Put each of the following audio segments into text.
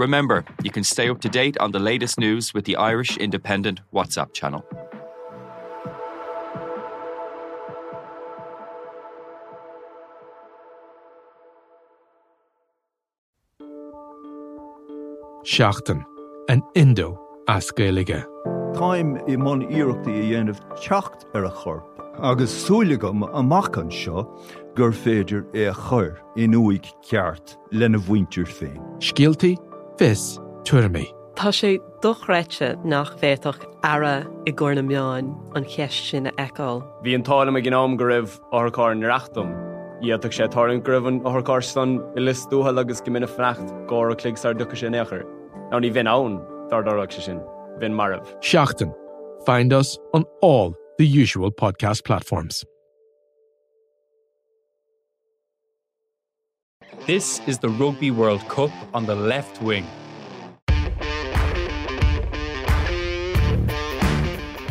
Remember, you can stay up to date on the latest news with the Irish Independent WhatsApp channel. Seachtain an Indo ascéige. Táim i món iireachtaí a dhéanamh techt ar a chorp, agus súlagam amachchan seo gur féidir é a chur in uig ceart lena bhhaintir féin. Scialtaí fis tuairrmaí. Tá sé dochreite nach bhéach ara i ggur na meáin an cheist sin na eáil. Bhí an tála a gnám go raibh áthá reachtam. Iadach sé tárin gribhann áthcástan i listúthe agus go mina frecht gá a cligsar ducha sin nechar. Ná ní bhín ann dardarach se sin, bhín marmh. Seachtain. Find us on all the usual podcast platforms. This is the Rugby World Cup on the left wing.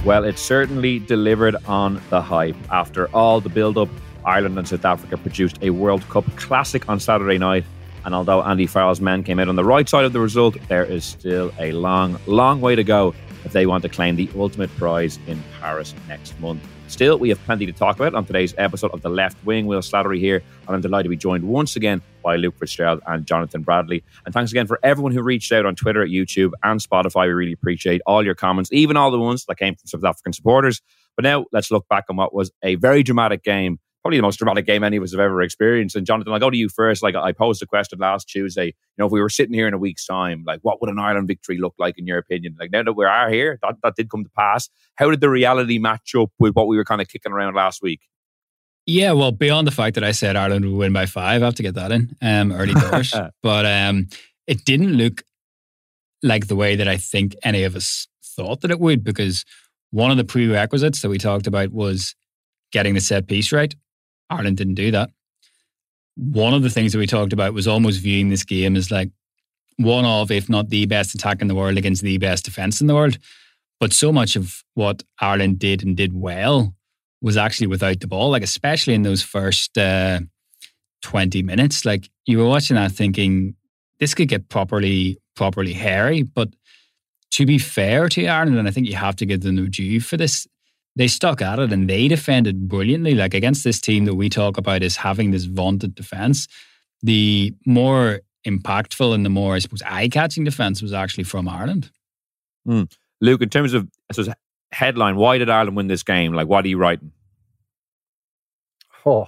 Well, it certainly delivered on the hype. After all the build up, Ireland and South Africa produced a World Cup classic on Saturday night. And although Andy Farrell's men came out on the right side of the result, there is still a long, long way to go if they want to claim the ultimate prize in Paris next month. Still, we have plenty to talk about on today's episode of The Left Wing. Will Slattery here, and I'm delighted to be joined once again by Luke Fitzgerald and Jonathan Bradley. And thanks again for everyone who reached out on Twitter, YouTube, and Spotify. We really appreciate all your comments, even all the ones that came from South African supporters. But now let's look back on what was a very dramatic game probably the most dramatic game any of us have ever experienced. And Jonathan, I'll go to you first. Like I posed a question last Tuesday, you know, if we were sitting here in a week's time, like what would an Ireland victory look like in your opinion? Like now that we are here, that, that did come to pass. How did the reality match up with what we were kind of kicking around last week? Yeah, well, beyond the fact that I said Ireland would win by five, I have to get that in um, early doors. but um, it didn't look like the way that I think any of us thought that it would, because one of the prerequisites that we talked about was getting the set piece right. Ireland didn't do that. One of the things that we talked about was almost viewing this game as like one of, if not the best attack in the world against the best defense in the world. But so much of what Ireland did and did well was actually without the ball, like especially in those first uh, 20 minutes. Like you were watching that thinking, this could get properly, properly hairy. But to be fair to Ireland, and I think you have to give them the due for this, they stuck at it and they defended brilliantly. Like against this team that we talk about as having this vaunted defense, the more impactful and the more, I suppose, eye catching defense was actually from Ireland. Mm. Luke, in terms of I suppose, headline, why did Ireland win this game? Like, what are you writing? Oh,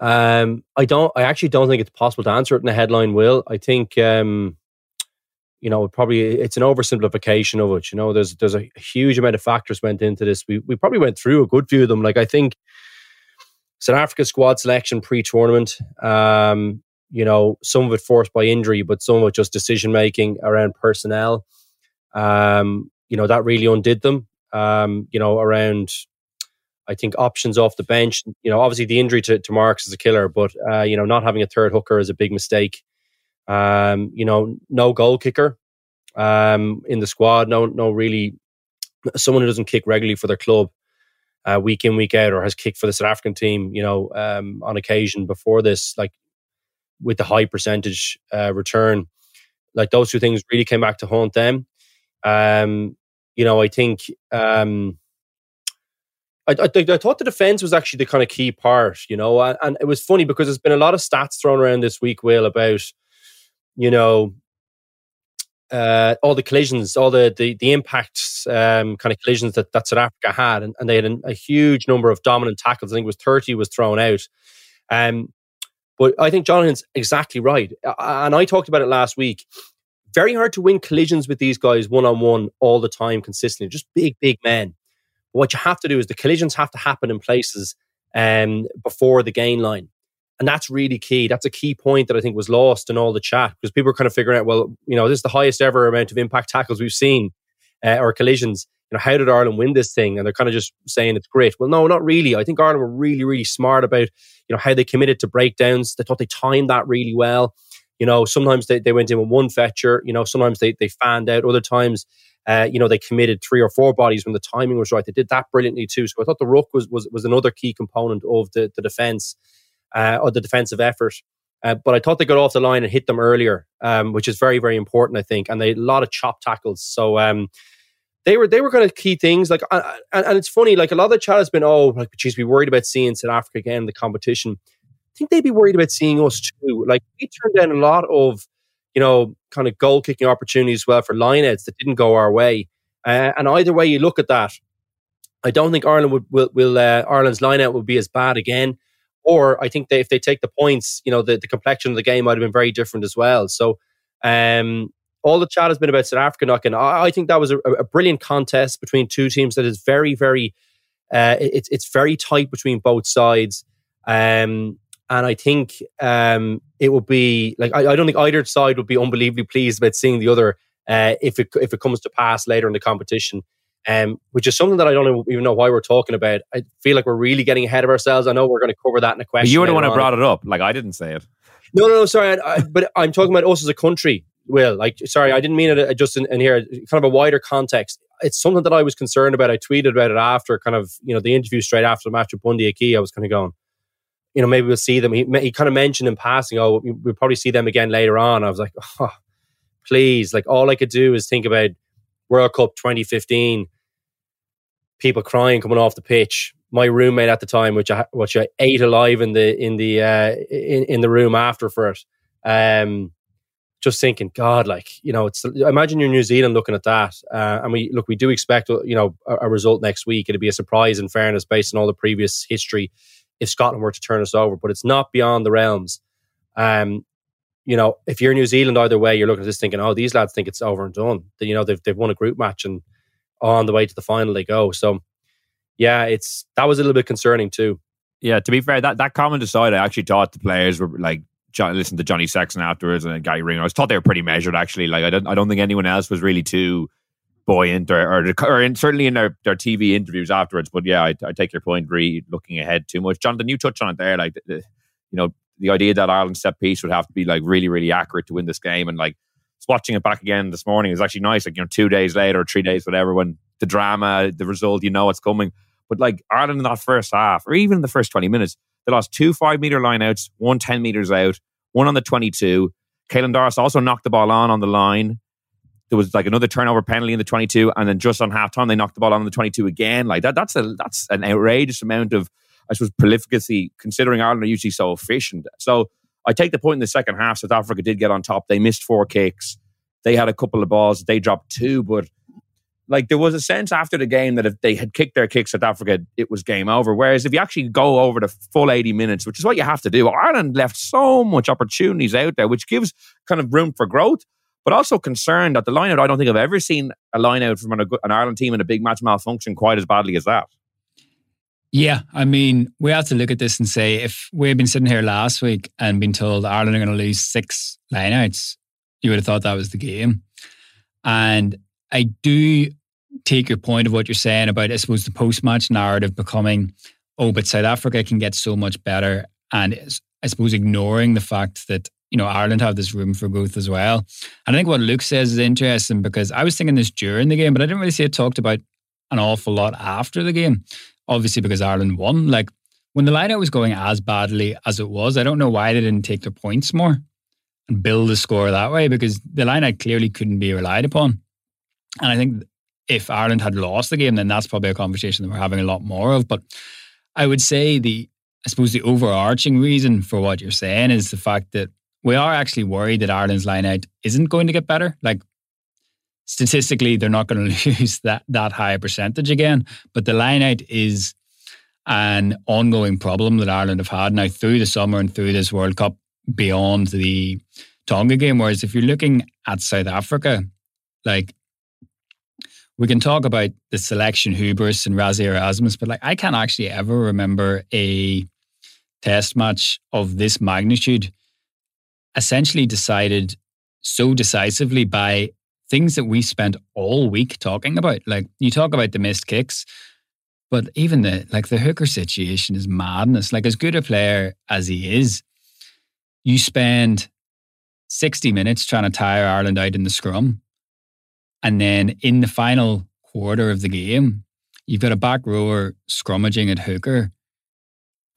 um, I don't. I actually don't think it's possible to answer it in a headline. Will I think? Um, you know, probably it's an oversimplification of it. You know, there's there's a huge amount of factors went into this. We we probably went through a good few of them. Like I think South Africa squad selection pre-tournament. Um, you know, some of it forced by injury, but some of it just decision making around personnel. Um, you know, that really undid them. Um, you know, around I think options off the bench. You know, obviously the injury to, to Marx is a killer, but uh, you know, not having a third hooker is a big mistake. Um, you know, no goal kicker um, in the squad. No, no, really, someone who doesn't kick regularly for their club uh, week in week out, or has kicked for the South African team. You know, um, on occasion before this, like with the high percentage uh, return, like those two things really came back to haunt them. Um, you know, I think. Um, I, I, I, thought the defense was actually the kind of key part, you know, and, and, it was funny because there's been a lot of stats thrown around this week, Will, about you know, uh, all the collisions, all the the, the impacts, um, kind of collisions that, that South Africa had, and, and they had a, a, huge number of dominant tackles. I think it was thirty was thrown out. Um, but I think Jonathan's exactly right, and I talked about it last week. Very hard to win collisions with these guys one on one all the time, consistently. Just big, big men. What you have to do is the collisions have to happen in places um, before the gain line. And that's really key. That's a key point that I think was lost in all the chat because people were kind of figuring out, well, you know, this is the highest ever amount of impact tackles we've seen uh, or collisions. You know, how did Ireland win this thing? And they're kind of just saying it's great. Well, no, not really. I think Ireland were really, really smart about, you know, how they committed to breakdowns. They thought they timed that really well. You know, sometimes they, they went in with one fetcher. You know, sometimes they, they fanned out. Other times, uh, you know, they committed three or four bodies when the timing was right. They did that brilliantly too. So I thought the ruck was was, was another key component of the, the defence uh, or the defensive effort. Uh, but I thought they got off the line and hit them earlier, um, which is very, very important, I think. And they a lot of chop tackles. So um, they were they were kind of key things. Like, and, and, it's funny, like a lot of the chat has been, oh, like, geez, we worried about seeing South Africa again in the competition. Think they'd be worried about seeing us too. Like, we turned down a lot of, you know, kind of goal kicking opportunities as well for lineouts that didn't go our way. Uh, and either way you look at that, I don't think Ireland would will, will uh, Ireland's lineout will be as bad again. Or I think they, if they take the points, you know, the, the complexion of the game might have been very different as well. So um, all the chat has been about South Africa knocking. I, I think that was a, a, brilliant contest between two teams that is very, very, uh, it's it's very tight between both sides. Um, and I think um, it will be like I, I, don't think either side would be unbelievably pleased about seeing the other uh, if it if it comes to pass later in the competition um, which is something that I don't even know why we're talking about. I feel like we're really getting ahead of ourselves. I know we're going to cover that in a question. You were the one who brought it up. Like I didn't say it. No, no, no. Sorry, I, I, but I'm talking about us as a country. Will like, sorry, I didn't mean it uh, just in, in, here. Kind of a wider context. It's something that I was concerned about. I tweeted about it after kind of you know the interview straight after the match with Bundee Aki. I was kind of going, you know, maybe we'll see them. He, he kind of mentioned in passing, oh, we'll probably see them again later on. I was like, oh, please, like all I could do is think about World Cup 2015 people crying coming off the pitch. My roommate at the time, which I which I ate alive in the in the uh, in in the room after for it. Um, just thinking, God, like you know, it's imagine you're New Zealand looking at that, uh, and we look, we do expect you know a, a, result next week. It'd be a surprise, in fairness, based on all the previous history, if Scotland were to turn us over. But it's not beyond the realms. Um, you know, if you're New Zealand, either way, you're looking at this thinking, oh, these lads think it's over and done. You know, they've they've won a group match and on the way to the final they go. So yeah, it's that was a little bit concerning too. Yeah, to be fair, that, that comment aside, I actually thought the players were like John, listen to Johnny Sexton afterwards and Gary Ring. I thought they were pretty measured actually. Like I don't I don't think anyone else was really too buoyant or or, or in, certainly in their, their TV interviews afterwards. But yeah, I, I take your point. Re looking ahead too much, Jonathan. You touch on it there, like the, you know the idea that Ireland set piece would have to be like really really accurate to win this game, and like watching it back again this morning is actually nice. Like you know, two days later three days, whatever, when the drama, the result, you know what's coming. But like Ireland in that first half, or even in the first 20 minutes, they lost two five meter lineouts, one 10 meters out, one on the 22. Caelan Doris also knocked the ball on on the line. There was like another turnover penalty in the 22, and then just on halftime they knocked the ball on the 22 again. Like that, that's a that's an outrageous amount of, I suppose, prolificacy considering Ireland are usually so efficient. So I take the point in the second half. South Africa did get on top. They missed four kicks. They had a couple of balls. They dropped two, but like there was a sense after the game that if they had kicked their kicks South Africa, it was game over. Whereas if you actually go over the full 80 minutes, which is what you have to do, Ireland left so much opportunities out there, which gives kind of room for growth, but also concerned that the lineout, I don't think I've ever seen a lineout from an, an Ireland team in a big match malfunction quite as badly as that. Yeah, I mean, we have to look at this and say if we had been sitting here last week and been told Ireland are going to lose six lineouts, you would have thought that was the game. And I do take your point of what you're saying about, I suppose, the post match narrative becoming, oh, but South Africa can get so much better. And I suppose ignoring the fact that, you know, Ireland have this room for growth as well. And I think what Luke says is interesting because I was thinking this during the game, but I didn't really see it talked about an awful lot after the game. Obviously, because Ireland won. Like when the lineout was going as badly as it was, I don't know why they didn't take their points more and build the score that way because the lineout clearly couldn't be relied upon. And I think if Ireland had lost the game, then that's probably a conversation that we're having a lot more of. But I would say the, I suppose the overarching reason for what you're saying is the fact that we are actually worried that Ireland's line out isn't going to get better. Like statistically, they're not going to lose that that high percentage again. But the line out is an ongoing problem that Ireland have had now through the summer and through this World Cup beyond the Tonga game. Whereas if you're looking at South Africa, like we can talk about the selection hubris and Rassie Erasmus, but like I can't actually ever remember a test match of this magnitude essentially decided so decisively by things that we spent all week talking about. Like you talk about the missed kicks, but even the like the hooker situation is madness. Like as good a player as he is, you spend 60 minutes trying to tire Ireland out in the scrum. And then in the final quarter of the game, you've got a back rower scrummaging at hooker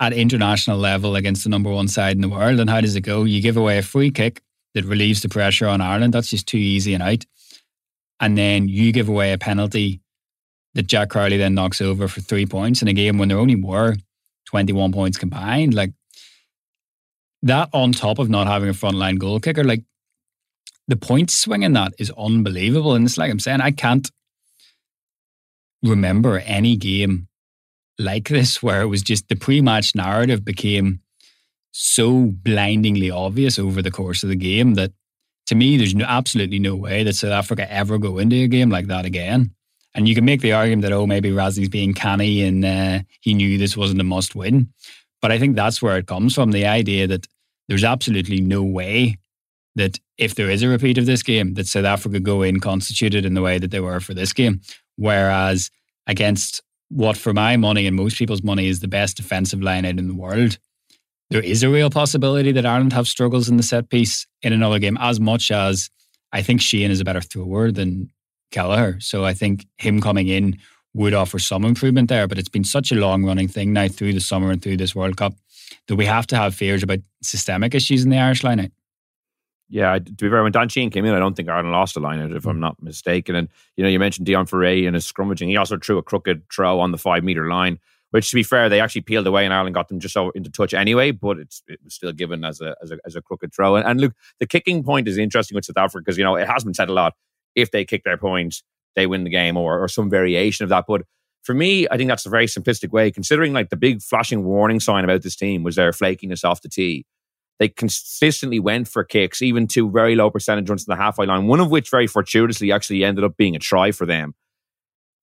at international level against the number one side in the world. And how does it go? You give away a free kick that relieves the pressure on Ireland. That's just too easy and out. And then you give away a penalty that Jack Crowley then knocks over for three points in a game when there only were 21 points combined. Like that on top of not having a frontline goal kicker, like the point swing in that is unbelievable. And it's like I'm saying, I can't remember any game like this where it was just the pre-match narrative became so blindingly obvious over the course of the game that to me there's no, absolutely no way that South Africa ever go into a game like that again. And you can make the argument that oh maybe Rassie's being canny and uh, he knew this wasn't a must win, but I think that's where it comes from the idea that there's absolutely no way that if there is a repeat of this game that South Africa go in constituted in the way that they were for this game, whereas against what for my money and most people's money is the best defensive line out in the world. There is a real possibility that Ireland have struggles in the set piece in another game, as much as I think Sheehan is a better thrower than Kelleher. So I think him coming in would offer some improvement there. But it's been such a long running thing now through the summer and through this World Cup that we have to have fears about systemic issues in the Irish line out yeah, to be fair, when Dan Sheehan came in, I don't think Ireland lost a line out, if I'm mm. not mistaken. And, you know, you mentioned Deon Fourie and his scrummaging. He also threw a crooked throw on the five metre line, which, to be fair, they actually peeled away and Ireland got them just over into touch anyway, but it's, it was still given as a, as a, as a crooked throw. And, and look, the kicking point is interesting with South Africa because, you know, it has been said a lot. If they kick their point, they win the game or, or some variation of that. But for me, I think that's a very simplistic way, considering like the big flashing warning sign about this team was their flakiness off the tee they consistently went for kicks, even to very low percentage runs to the halfway line, one of which very fortuitously actually ended up being a try for them.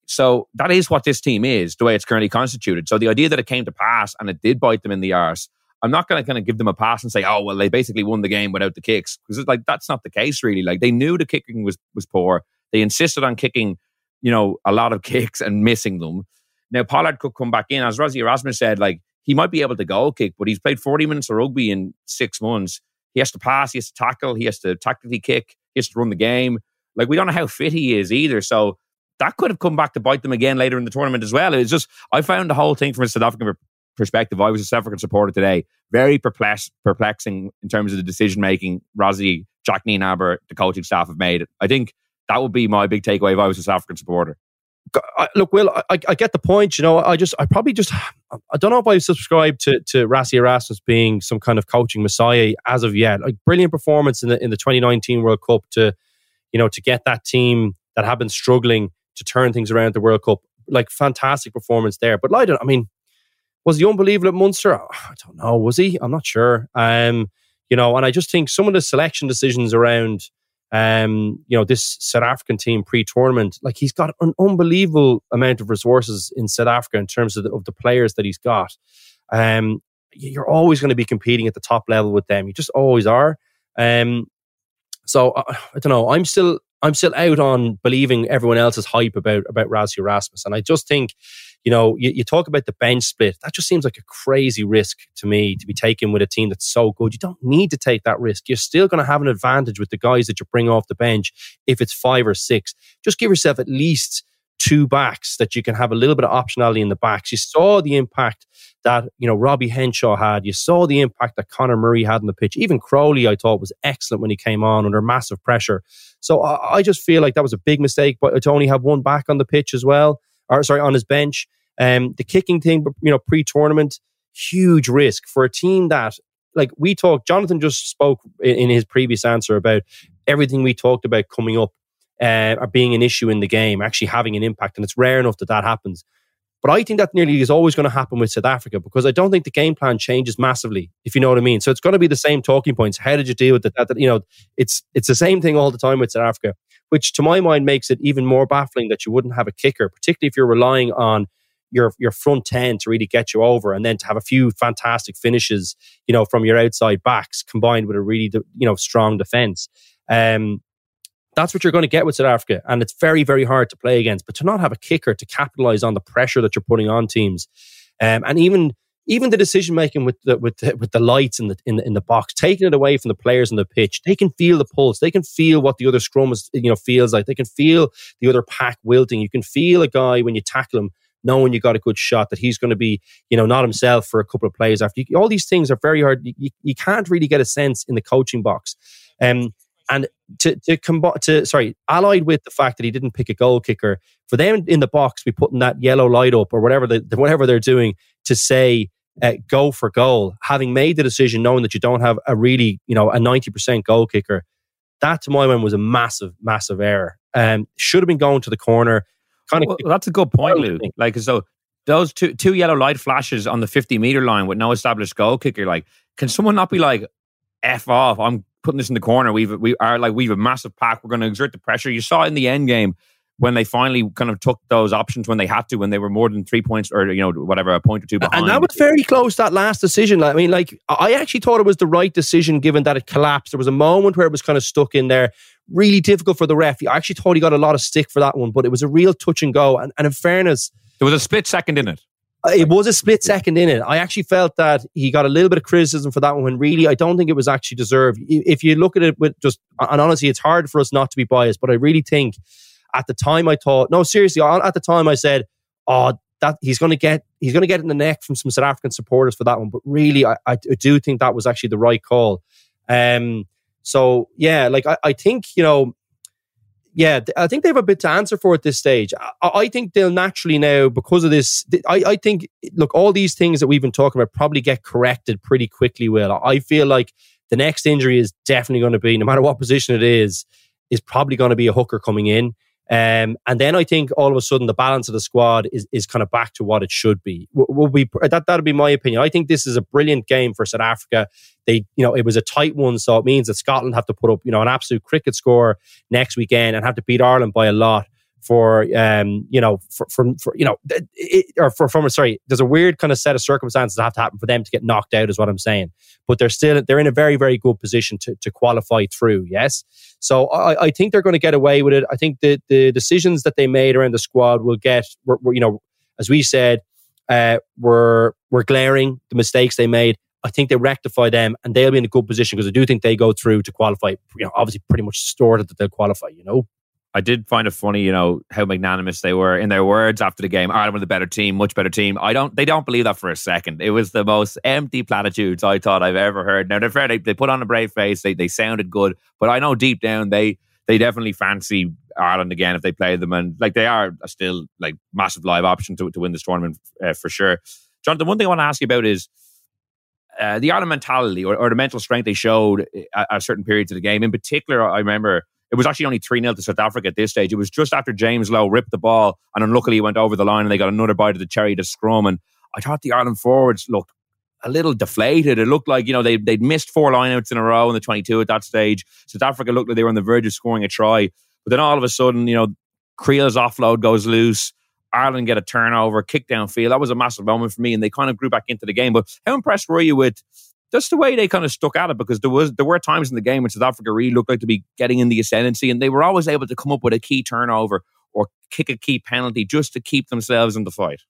So that is what this team is, the way it's currently constituted. So the idea that it came to pass and it did bite them in the arse, I'm not going to kind of give them a pass and say, oh, well, they basically won the game without the kicks. Because it's like that's not the case, really. Like they knew the kicking was was poor. They insisted on kicking, you know, a lot of kicks and missing them. Now Pollard could come back in. As Rassie Erasmus said, like he might be able to goal kick, but he's played 40 minutes of rugby in six months. He has to pass, he has to tackle, he has to tactically kick, he has to run the game. Like, we don't know how fit he is either. So that could have come back to bite them again later in the tournament as well. It's just, I found the whole thing from a South African perspective. I was a South African supporter today, very perplex- perplexing in terms of the decision making Rassie, Jacques Nienaber, the coaching staff have made. I think that would be my big takeaway if I was a South African supporter. Look, Will, I, I, get the point. You know, I just, I probably just, I don't know if I subscribe to to Rassie Erasmus being some kind of coaching messiah as of yet. Like brilliant performance in the in the 2019 World Cup to, you know, to get that team that have been struggling to turn things around the World Cup. Like fantastic performance there. But Leiden, I mean, was he unbelievable at Munster? I don't know. Was he? I'm not sure. Um, you know, and I just think some of the selection decisions around um, you know, this South African team pre-tournament, like he's got an unbelievable amount of resources in South Africa in terms of the, of the players that he's got. Um, you're always going to be competing at the top level with them. You just always are. Um, so uh, I don't know. I'm still I'm still out on believing everyone else's hype about about Rassie Erasmus, and I just think you know, you, you, talk about the bench split. That just seems like a crazy risk to me to be taken with a team that's so good. You don't need to take that risk. You're still going to have an advantage with the guys that you bring off the bench if it's five or six. Just give yourself at least two backs that you can have a little bit of optionality in the backs. You saw the impact that, you know, Robbie Henshaw had. You saw the impact that Conor Murray had on the pitch. Even Crowley, I thought, was excellent when he came on under massive pressure. So I, I just feel like that was a big mistake, but to only have one back on the pitch as well or sorry, on his bench. Um, the kicking thing, you know, pre-tournament, huge risk for a team that, like we talked, Jonathan just spoke in, in his previous answer about everything we talked about coming up uh, or being an issue in the game, actually having an impact, and it's rare enough that that happens. But I think that nearly is always going to happen with South Africa because I don't think the game plan changes massively, if you know what I mean. So it's going to be the same talking points. How did you deal with it? That, that, you know, it's it's the same thing all the time with South Africa, which to my mind makes it even more baffling that you wouldn't have a kicker, particularly if you're relying on your your front 10 to really get you over and then to have a few fantastic finishes you know from your outside backs combined with a really you know strong defense um that's what you're going to get with South Africa and it's very very hard to play against but to not have a kicker to capitalize on the pressure that you're putting on teams um, and even even the decision making with the with the, with the lights in the, in the in the box, taking it away from the players on the pitch, they can feel the pulse. They can feel what the other scrum is, you know feels like. They can feel the other pack wilting. You can feel a guy when you tackle him, knowing you got a good shot that he's going to be you know not himself for a couple of plays after. You, all these things are very hard. You, you can't really get a sense in the coaching box. Um, and to to combat to sorry, allied with the fact that he didn't pick a goal kicker, for them in the box be putting that yellow light up or whatever the, whatever they're doing to say uh, go for goal, having made the decision knowing that you don't have a really, you know, a 90% goal kicker, that to my mind was a massive, massive error. Um, should have been going to the corner. Kind of. Well, that's a good point, Lou. Like, so those two two yellow light flashes on the 50 meter line with no established goal kicker, like, can someone not be like, F off, I'm putting this in the corner. We've, we are like, we've a massive pack. We're going to exert the pressure. You saw in the end game, when they finally kind of took those options when they had to, when they were more than three points or you know whatever a point or two behind. And that was very close. That last decision. I mean, like I actually thought it was the right decision given that it collapsed. There was a moment where it was kind of stuck in there. Really difficult for the ref. I actually thought he got a lot of stick for that one, but it was a real touch and go. And, and in fairness, there was a split second in it. It was a split second in it. I actually felt that he got a little bit of criticism for that one when really I don't think it was actually deserved. If you look at it with just, and honestly, it's hard for us not to be biased, but I really think at the time, I thought, no, seriously, at the time, I said, oh, that he's going to get he's going to get in the neck from some South African supporters for that one. But really, I, I do think that was actually the right call. Um, so yeah, like I, I think you know, yeah, I think they have a bit to answer for at this stage. I, I think they'll naturally now because of this. I, I think look, all these things that we've been talking about probably get corrected pretty quickly. Will I feel like the next injury is definitely going to be, no matter what position it is, is probably going to be a hooker coming in. Um, and then I think all of a sudden the balance of the squad is, is kind of back to what it should be. Will be that that'd be my opinion. I think this is a brilliant game for South Africa. They, you know, it was a tight one, so it means that Scotland have to put up, you know, an absolute cricket score next weekend and have to beat Ireland by a lot for um you know for, from for you know it, or for from sorry there's a weird kind of set of circumstances that have to happen for them to get knocked out is what I'm saying. But they're still they're in a very very good position to to qualify through yes? So I, I think they're going to get away with it. I think the the decisions that they made around the squad will get were, were, you know as we said uh were were glaring the mistakes they made. I think they rectify them and they'll be in a good position because I do think they go through to qualify you know obviously pretty much stored that they'll qualify you know I did find it funny, you know, how magnanimous they were in their words after the game. Ireland were the better team, much better team. I don't, they don't believe that for a second. It was the most empty platitudes I thought I've ever heard. Now they're fair; they, they put on a brave face. They they sounded good, but I know deep down they they definitely fancy Ireland again if they play them, and like they are still like massive live option to to win this tournament uh, for sure. Jonathan, one thing I want to ask you about is. Uh, the Ireland mentality or, or, the mental strength they showed at, at certain periods of the game. In particular, I remember it was actually only 3 0 to South Africa at this stage. It was just after James Lowe ripped the ball and unluckily he went over the line and they got another bite of the cherry to scrum. And I thought the Ireland forwards looked a little deflated. It looked like, you know, they, they'd missed four lineouts in a row in the 22 at that stage. South Africa looked like they were on the verge of scoring a try. But then all of a sudden, you know, Kriel's offload goes loose. Ireland get a turnover, kick downfield. That was a massive moment for me, and they kind of grew back into the game. But how impressed were you with just the way they kind of stuck at it because there was there were times in the game when South Africa really looked like to be getting in the ascendancy and they were always able to come up with a key turnover or kick a key penalty just to keep themselves in the fight.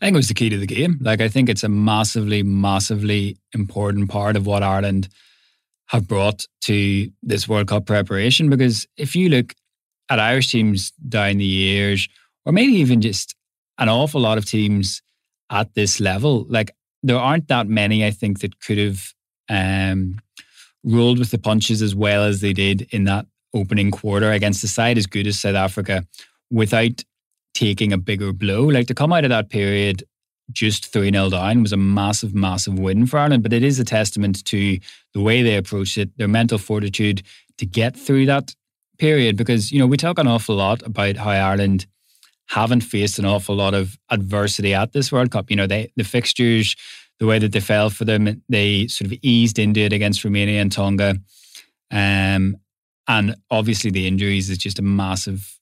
I think it was the key to the game. Like I think it's a massively, massively important part of what Ireland have brought to this World Cup preparation. Because if you look at Irish teams down the years, or maybe even just an awful lot of teams at this level, like there aren't that many, I think, that could have um, rolled with the punches as well as they did in that opening quarter against a side as good as South Africa without taking a bigger blow. Like to come out of that period just 3 0 down was a massive, massive win for Ireland. But it is a testament to the way they approached it, their mental fortitude to get through that period. Because, you know, we talk an awful lot about how Ireland haven't faced an awful lot of adversity at this World Cup. You know, they the fixtures, the way that they fell for them, they sort of eased into it against Romania and Tonga. Um, and obviously the injuries is just a massive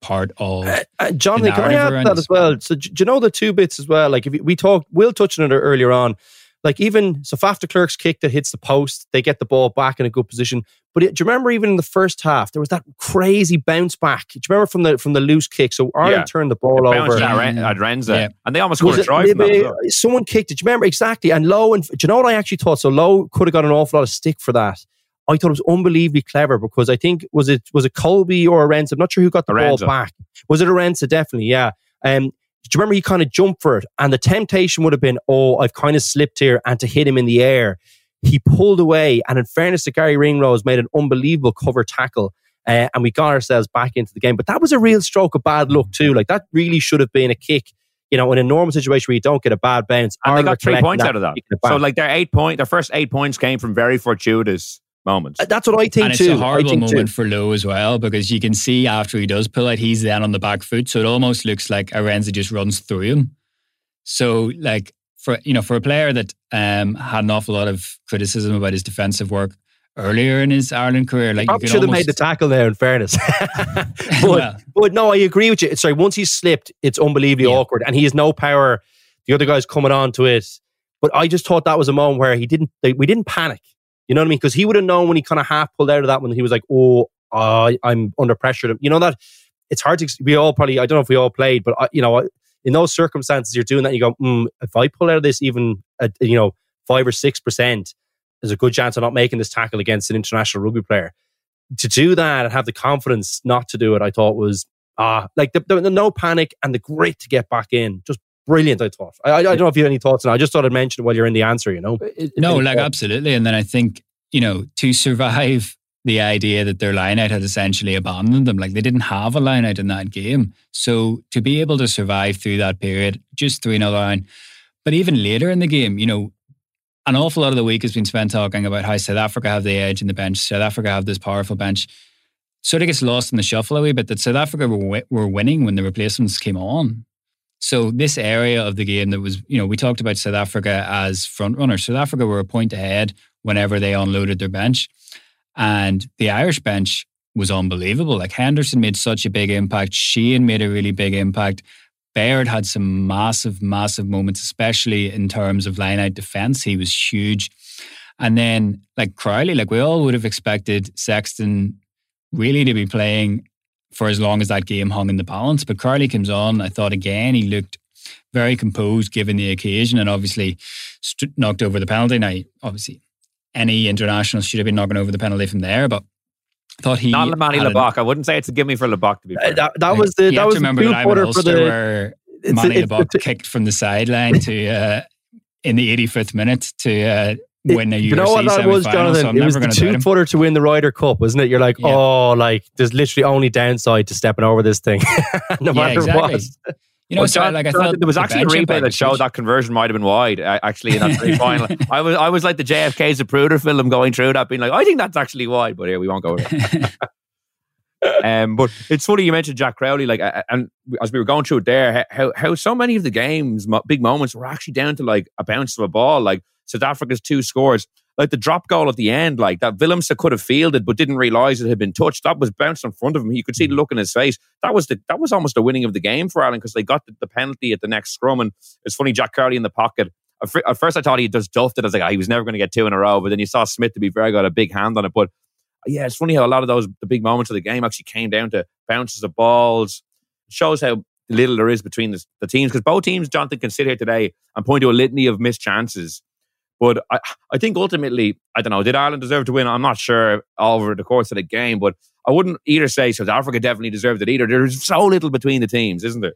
part of uh, uh, can I add that as well? So, do you know the two bits as well? Like, if we talked, Will touched on it earlier on. Like, even so, Faf de Klerk's kick that hits the post, they get the ball back in a good position. But it, do you remember even in the first half, there was that crazy bounce back? Do you remember from the from the loose kick? So Ireland Yeah. turned the ball Bounced over. at, Ren- at Renza, Yeah. and they almost Was scored a it try maybe well. someone kicked it? Do you remember exactly? And Lowe, and do you know what I actually thought? So Lowe could have got an awful lot of stick for that. I thought it was unbelievably clever because I think was it was it Kolbe or Arendse? I'm not sure who got the Arendse. ball back. Was it Arendse? Definitely, yeah. Um, do you remember he kind of jumped for it, and the temptation would have been, oh, I've kind of slipped here, and to hit him in the air. He pulled away, and in fairness to Garry Ringrose, made an unbelievable cover tackle, uh, and we got ourselves back into the game. But that was a real stroke of bad luck too. Like that really should have been a kick. You know, in a normal situation where you don't get a bad bounce, And they got three points out of that. So, like their eight point, their first eight points came from very fortuitous moments. Uh, That's what I think and it's too. a I horrible think moment too. for Lowe as well because you can see after he does pull it, he's then on the back foot. So it almost looks like Arendse just runs through him. So like for you know for a player that um, had an awful lot of criticism about his defensive work earlier in his Ireland career, like you Probably could should have made the tackle there. In fairness, but, Well. but no, I agree with you. It's sorry, once he's slipped, it's unbelievably Yeah. awkward, and he has no power. The other guy's coming on to it, but I just thought that was a moment where he didn't. Like, we didn't panic. You know what I mean? Because he would have known when he kind of half pulled out of that when he was like, "Oh, I I'm under pressure." You know that it's hard to. We all probably. I don't know if we all played, but I, you know, in those circumstances, you're doing that. You go, mm, if I pull out of this even, at, you know, five or six percent, there's a good chance of not making this tackle against an international rugby player. To do that and have the confidence not to do it, I thought was ah, like the, the, the no panic and the grit to get back in, just brilliant. I thought. I, I, I don't know if you have any thoughts on. it. I just thought I'd mention it while you're in the answer. You know, no, like absolutely. And then I think you know to survive the idea that their line out had essentially abandoned them, like they didn't have a line out in that game. So to be able to survive through that period, just three another line, but even later in the game, you know, an awful lot of the week has been spent talking about how South Africa have the edge in the bench. South Africa have this powerful bench. Sort of gets lost in the shuffle a wee bit that South Africa were, wi- were winning when the replacements came on. So this area of the game that was, you know, we talked about South Africa as front runners. South Africa were a point ahead whenever they unloaded their bench. And the Irish bench was unbelievable. Like Henderson made such a big impact. Sheehan made a really big impact. Baird had some massive, massive moments, especially in terms of line out defense. He was huge. And then, like Crowley, like we all would have expected Sexton really to be playing for as long as that game hung in the balance. But Crowley comes on. I thought again, he looked very composed given the occasion and obviously st- knocked over the penalty. Now, obviously, any international should have been knocking over the penalty from there, but I thought he. Not Lamani had an- Libbok. I wouldn't say it's a gimme for Libbok to be fair. Uh, that, that was the you that have was to the remember two that I'm an footer for Ulster the. where Manie it's- Libbok it's- kicked from the sideline to uh, in the 85th minute to uh, win a URC you know what that was, semi-final, so Jonathan? It was the going to doubt two footer to win the Ryder Cup, wasn't it? You're like, Yeah. oh, like there's literally only downside to stepping over this thing, no Yeah, matter exactly. what. You know, Well, so John- like I John, thought there was the actually a replay that showed that conversion might have been wide. uh, Actually, in that semi final, I was I was like the JFK Zapruder film going through that, being like, I think that's actually wide, but here we won't go. There. um, but it's funny you mentioned Jack Crowley, like, uh, and as we were going through it there, how how so many of the games, big moments, were actually down to like a bounce of a ball, like South Africa's two scores. Like the drop goal at the end, like that Willemse could have fielded but didn't realise it had been touched. That was bounced in front of him. You could see the look in his face. That was the that was almost the winning of the game for Ireland because they got the, the penalty at the next scrum. And it's funny, Jack Crowley in the pocket. At fir- at first, I thought he just duffed it. I was like, ah, he was never going to get two in a row. But then you saw Smith to be fair, got a big hand on it. But yeah, it's funny how a lot of those the big moments of the game actually came down to bounces of balls. It shows how little there is between the, the teams because both teams, Jonathan, can sit here today and point to a litany of missed chances. But I, I think ultimately, I don't know, did Ireland deserve to win? I'm not sure over the course of the game, but I wouldn't either say South Africa definitely deserved it either. There's so little between the teams, isn't there?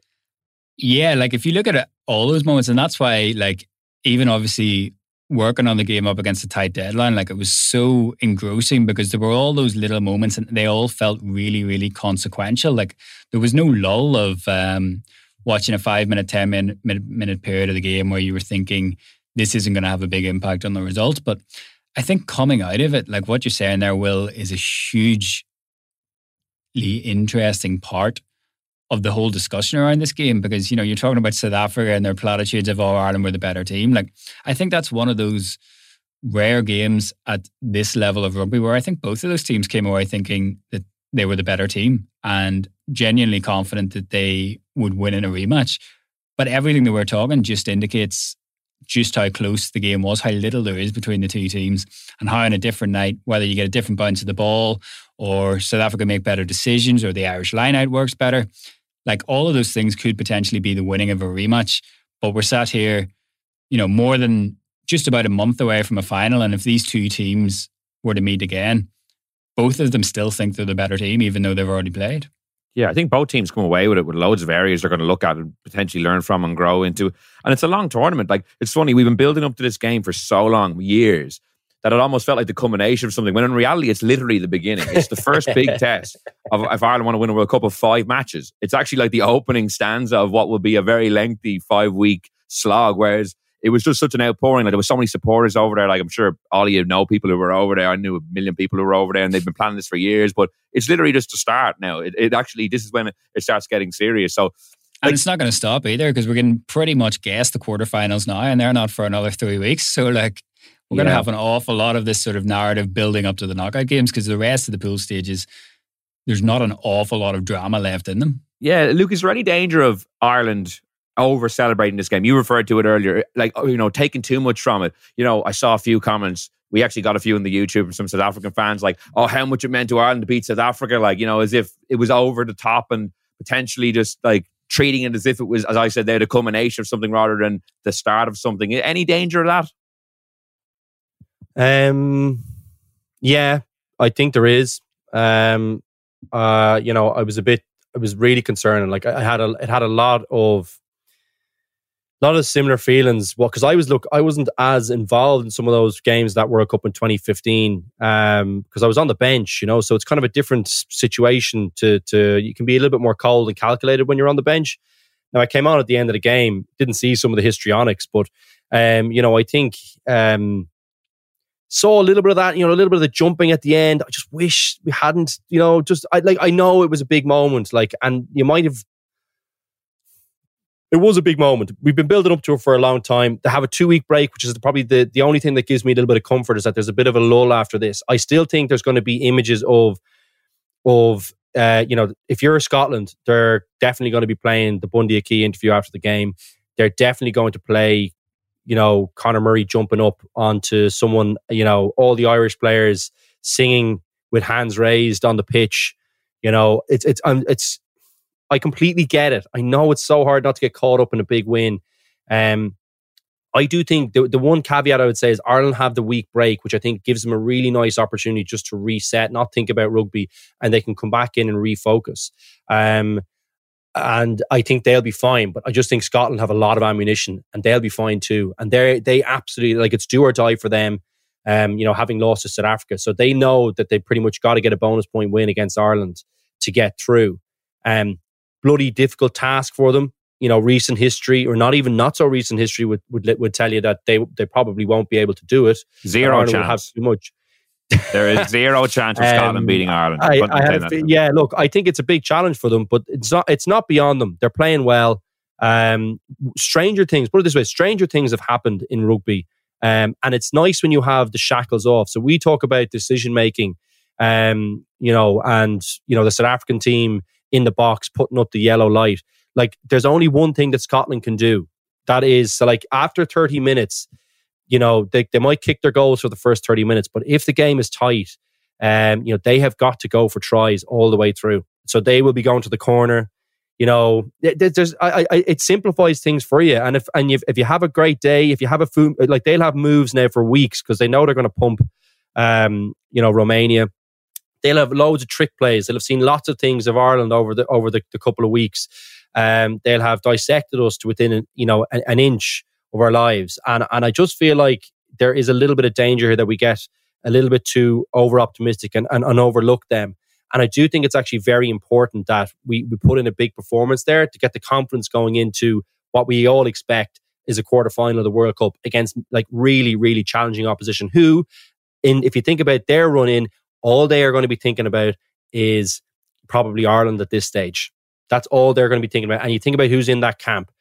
Yeah, like if you look at all those moments, and that's why, like, even obviously working on the game up against a tight deadline, like it was so engrossing because there were all those little moments and they all felt really, really consequential. Like there was no lull of um, watching a five minute, 10 minute, minute, minute period of the game where you were thinking this isn't going to have a big impact on the results. But I think coming out of it, like what you're saying there, Will, is a hugely interesting part of the whole discussion around this game because you know you're talking about South Africa and their platitudes of oh Ireland were the better team. Like I think that's one of those rare games at this level of rugby where I think both of those teams came away thinking that they were the better team and genuinely confident that they would win in a rematch. But everything that we're talking just indicates just how close the game was, how little there is between the two teams, and how on a different night, whether you get a different bounce of the ball or South Africa make better decisions or the Irish line out works better, like all of those things could potentially be the winning of a rematch. But we're sat here, you know, more than just about a month away from a final. And if these two teams were to meet again, both of them still think they're the better team, even though they've already played. Yeah, I think both teams come away with it with loads of areas they're going to look at and potentially learn from and grow into. And it's a long tournament. Like it's funny, we've been building up to this game for so long, years, that it almost felt like the culmination of something. When in reality, it's literally the beginning. It's the first big test of if Ireland want to win a World Cup of five matches. It's actually like the opening stanza of what will be a very lengthy five week slog. Whereas it was just such an outpouring. Like there was so many supporters over there. Like I'm sure all of you know people who were over there. I knew a million people who were over there, and they've been planning this for years. But it's literally just to start now. It, it actually this is when it, it starts getting serious. So. And it's not going to stop either because we're getting pretty much guessed the quarterfinals now, and they're not for another three weeks. So, like, we're going to have an awful lot of this sort of narrative building up to the knockout games because the rest of the pool stages, there's not an awful lot of drama left in them. Yeah, Luke, is there any danger of Ireland over celebrating this game. You referred to it earlier, like oh, you know, taking too much from it. You know, I saw a few comments. We actually got a few in the YouTube from some South African fans, like, "Oh, how much it meant to Ireland to beat South Africa!" Like, you know, as if it was over the top and potentially just like treating it as if it was, as I said, there the culmination of something rather than the start of something. Any danger of that? Um, yeah, I think there is. Um, uh, you know, I was a bit, I was really concerned. Like, I had a, it had a lot of a lot of similar feelings. Well, because I was look, I wasn't as involved in some of those games that World Cup in 2015 because um, I was on the bench, you know. So it's kind of a different situation. To to you can be a little bit more cold and calculated when you're on the bench. Now I came on at the end of the game, didn't see some of the histrionics, but um, you know I think um, saw a little bit of that, you know, a little bit of the jumping at the end. I just wish we hadn't, you know, just I like I know it was a big moment, like, and you might have it was a big moment. We've been building up to it for a long time. To have a two week break, which is probably the, the only thing that gives me a little bit of comfort, is that there's a bit of a lull after this. I still think there's going to be images of of uh, you know, if you're a Scotland, they're definitely going to be playing the Bundee Aki interview after the game. They're definitely going to play, you know, Conor Murray jumping up onto someone, you know, all the Irish players singing with hands raised on the pitch. You know, it's it's um, it's I completely get it. I know it's so hard not to get caught up in a big win. Um, I do think the, the one caveat I would say is Ireland have the week break, which I think gives them a really nice opportunity just to reset, not think about rugby, and they can come back in and refocus. Um, and I think they'll be fine. But I just think Scotland have a lot of ammunition, and they'll be fine too. And they they absolutely like it's do or die for them. Um, you know, having lost to South Africa, so they know that they pretty much got to get a bonus point win against Ireland to get through. Um, bloody difficult task for them. You know, recent history or not even not so recent history would would, would tell you that they they probably won't be able to do it. Zero chance. Have too much. there is zero chance of Scotland um, beating Ireland. I, I yeah, look, I think it's a big challenge for them, but it's not. It's not beyond them. They're playing well. Um, stranger things. Put it this way: stranger things have happened in rugby, um, and it's nice when you have the shackles off. So we talk about decision making, um, you know, and you know the South African team in the box, putting up the yellow light. Like there's only one thing that Scotland can do. That is so like after 30 minutes, you know, they, they might kick their goals for the first 30 minutes, but if the game is tight, um, you know, they have got to go for tries all the way through. So they will be going to the corner. You know, there's I, I, it simplifies things for you. And if and if, if you have a great day, if you have a food like they'll have moves now for weeks because they know they're going to pump, um, you know, Romania they'll have loads of trick plays. They'll have seen lots of things of Ireland over the over the, the couple of weeks. Um, they'll have dissected us to within you know an, an, inch of our lives, and and I just feel like there is a little bit of danger here that we get a little bit too over optimistic and, and, and overlook them. And I do think it's actually very important that we, we put in a big performance there to get the confidence going into what we all expect is a quarter final of the World Cup against like really, really challenging opposition who, in if you think about their run in, all they are going to be thinking about is probably Ireland at this stage. That's all they're going to be thinking about. And you think about who's in that camp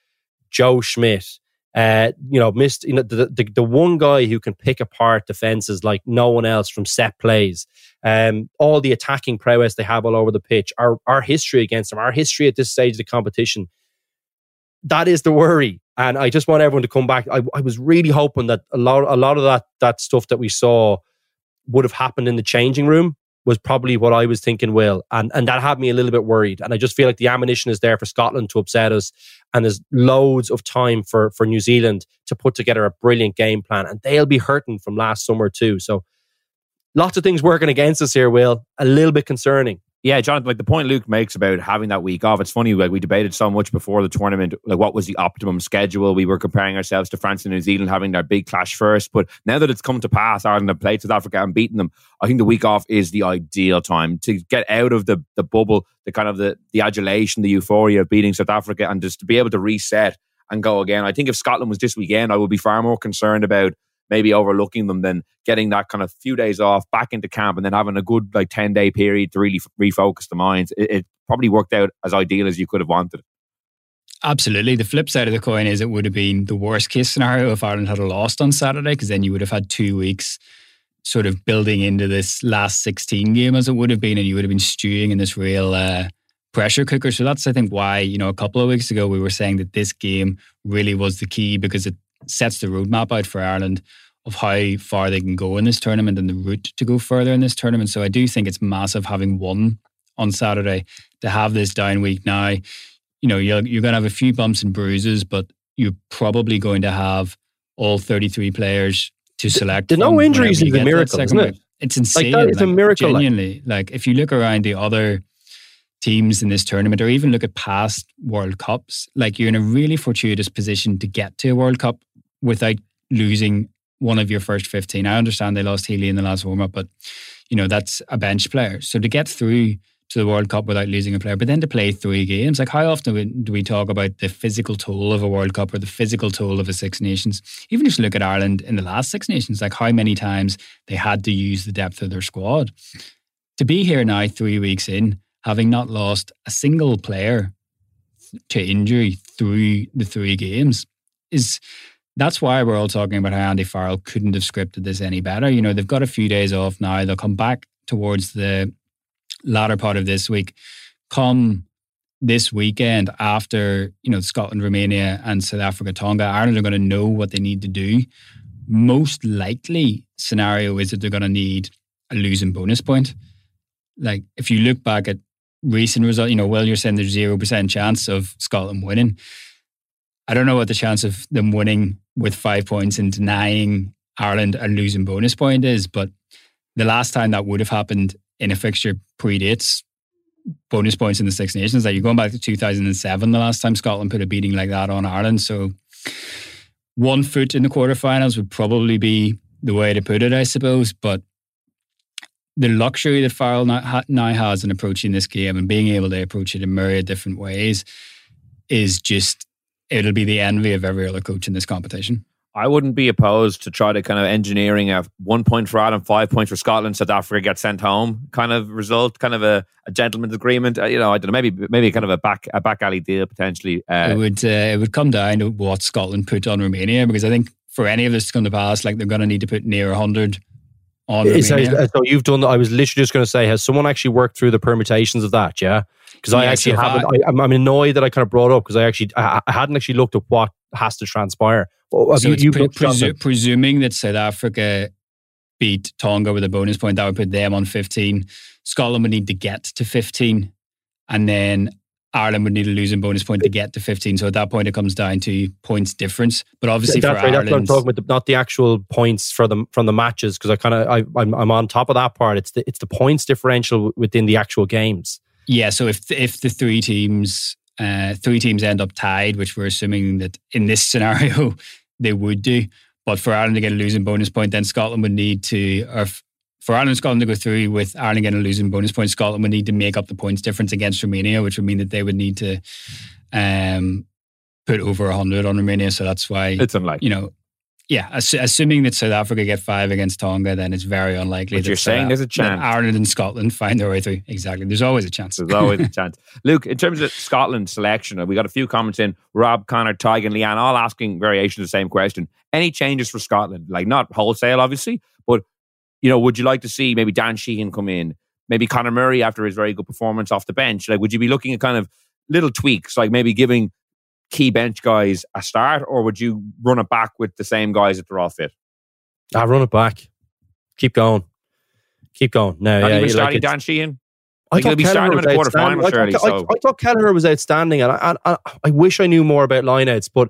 Joe Schmidt, Uh, you know, missed. You know, the, the the one guy who can pick apart defenses like no one else from set plays. Um, all the attacking prowess they have all over the pitch. Our our history against them. Our history at this stage of the competition. That is the worry, and I just want everyone to come back. I, I was really hoping that a lot a lot of that that stuff that we saw would have happened in the changing room was probably what I was thinking, Will. And, and that had me a little bit worried. And I just feel like the ammunition is there for Scotland to upset us. And there's loads of time for, for New Zealand to put together a brilliant game plan. And they'll be hurting from last summer too. So lots of things working against us here, Will. A little bit concerning yeah, Jonathan, like the point Luke makes about having that week off, it's funny, like we debated so much before the tournament, like what was the optimum schedule? We were comparing ourselves to France and New Zealand having their big clash first. But now that it's come to pass, Ireland have played South Africa and beaten them, I think the week off is the ideal time to get out of the the bubble, the kind of the, the adulation, the euphoria of beating South Africa and just to be able to reset and go again. I think if Scotland was this weekend, I would be far more concerned about maybe overlooking them than getting that kind of few days off back into camp and then having a good like 10 day period to really refocus the minds. It, it probably worked out as ideal as you could have wanted. Absolutely. The flip side of the coin is it would have been the worst case scenario if Ireland had lost on Saturday, because then you would have had two weeks sort of building into this last 16 game as it would have been, and you would have been stewing in this real uh, pressure cooker. So that's, I think, why, you know, a couple of weeks ago we were saying that this game really was the key because it sets the roadmap out for Ireland of how far they can go in this tournament and the route to go further in this tournament. So I do think it's massive having won on Saturday to have this down week now. You know, you're, you're going to have a few bumps and bruises, but you're probably going to have all 33 players to select. The, no injuries is a miracle, isn't it? It's insane. Like that is like, a miracle. Genuinely. Like. like if you look around the other teams in this tournament or even look at past World Cups, like you're in a really fortuitous position to get to a World Cup without losing one of your first 15. I understand they lost Healy in the last warm up, but you know, that's a bench player. So to get through to the World Cup without losing a player, but then to play three games, like how often do we talk about the physical toll of a World Cup or the physical toll of a Six Nations? Even if you look at Ireland in the last Six Nations, like how many times they had to use the depth of their squad. To be here now, three weeks in, having not lost a single player to injury through the three games is that's why we're all talking about how Andy Farrell couldn't have scripted this any better. You know, they've got a few days off now. They'll come back towards the latter part of this week. Come this weekend after, you know, Scotland, Romania, and South Africa, Tonga, Ireland are going to know what they need to do. Most likely scenario is that they're going to need a losing bonus point. Like if you look back at recent results, you know, well, you're saying there's zero percent chance of Scotland winning. I don't know what the chance of them winning with five points and denying Ireland a losing bonus point is, but the last time that would have happened in a fixture predates bonus points in the Six Nations. Like you're going back to 2007, the last time Scotland put a beating like that on Ireland. So one foot in the quarterfinals would probably be the way to put it, I suppose. But the luxury that Farrell now has in approaching this game and being able to approach it in myriad different ways is just it'll be the envy of every other coach in this competition. I wouldn't be opposed to try to kind of engineering a one point for Ireland, five points for Scotland, South Africa gets sent home kind of result, kind of a, a gentleman's agreement. Uh, you know, I don't know, maybe maybe kind of a back a back alley deal potentially. Uh, it would uh, it would come down to what Scotland put on Romania because I think for any of this to come to pass, like they're going to need to put near hundred on Romania. So you've done. I was literally just going to say, has someone actually worked through the permutations of that? Yeah because yeah, I actually haven't. I, am annoyed that I kind of brought up because I actually I, I, hadn't actually looked at what has to transpire. Oh, well, so you, pre- presu- presuming that South Africa beat Tonga with a bonus point, that would put them on 15. Scotland would need to get to 15, and then Ireland would need a losing bonus point to get to 15. So at that point, it comes down to points difference. But obviously, that's for right. Ireland, that's what I'm talking about. The, not the actual points for from the matches, because I kind of I, I'm, I'm on top of that part. It's the it's the points differential within the actual games. Yeah, so if if the three teams uh, three teams end up tied, which we're assuming that in this scenario they would do, but for Ireland to get a losing bonus point, then Scotland would need to, or for Ireland and Scotland to go through with Ireland getting a losing bonus point, Scotland would need to make up the points difference against Romania, which would mean that they would need to um, put over hundred on Romania. So that's why it's unlikely. You know, yeah, ass- assuming that South Africa get five against Tonga, then it's very unlikely. But that you're South saying there's a chance. Ireland and Scotland find their way through. Exactly. There's always a chance. There's always a chance. Luke, in terms of Scotland selection, we got a few comments in. Rob, Connor, Tig, and Leanne all asking variations of the same question. Any changes for Scotland? Like not wholesale, obviously, you know, would you like to see maybe Dan Sheehan come in? Maybe Conor Murray after his very good performance off the bench. Like, would you be looking at kind of little tweaks, like maybe giving key bench guys a start, or would you run it back with the same guys if they're all fit? I run it back. Keep going. Keep going. No, Not yeah, even starting like Dan Sheehan. I Like, thought be Kelleher him in the was outstanding. surely. I thought, So I, I thought Kelleher was outstanding, and I, I, I wish I knew more about lineouts, but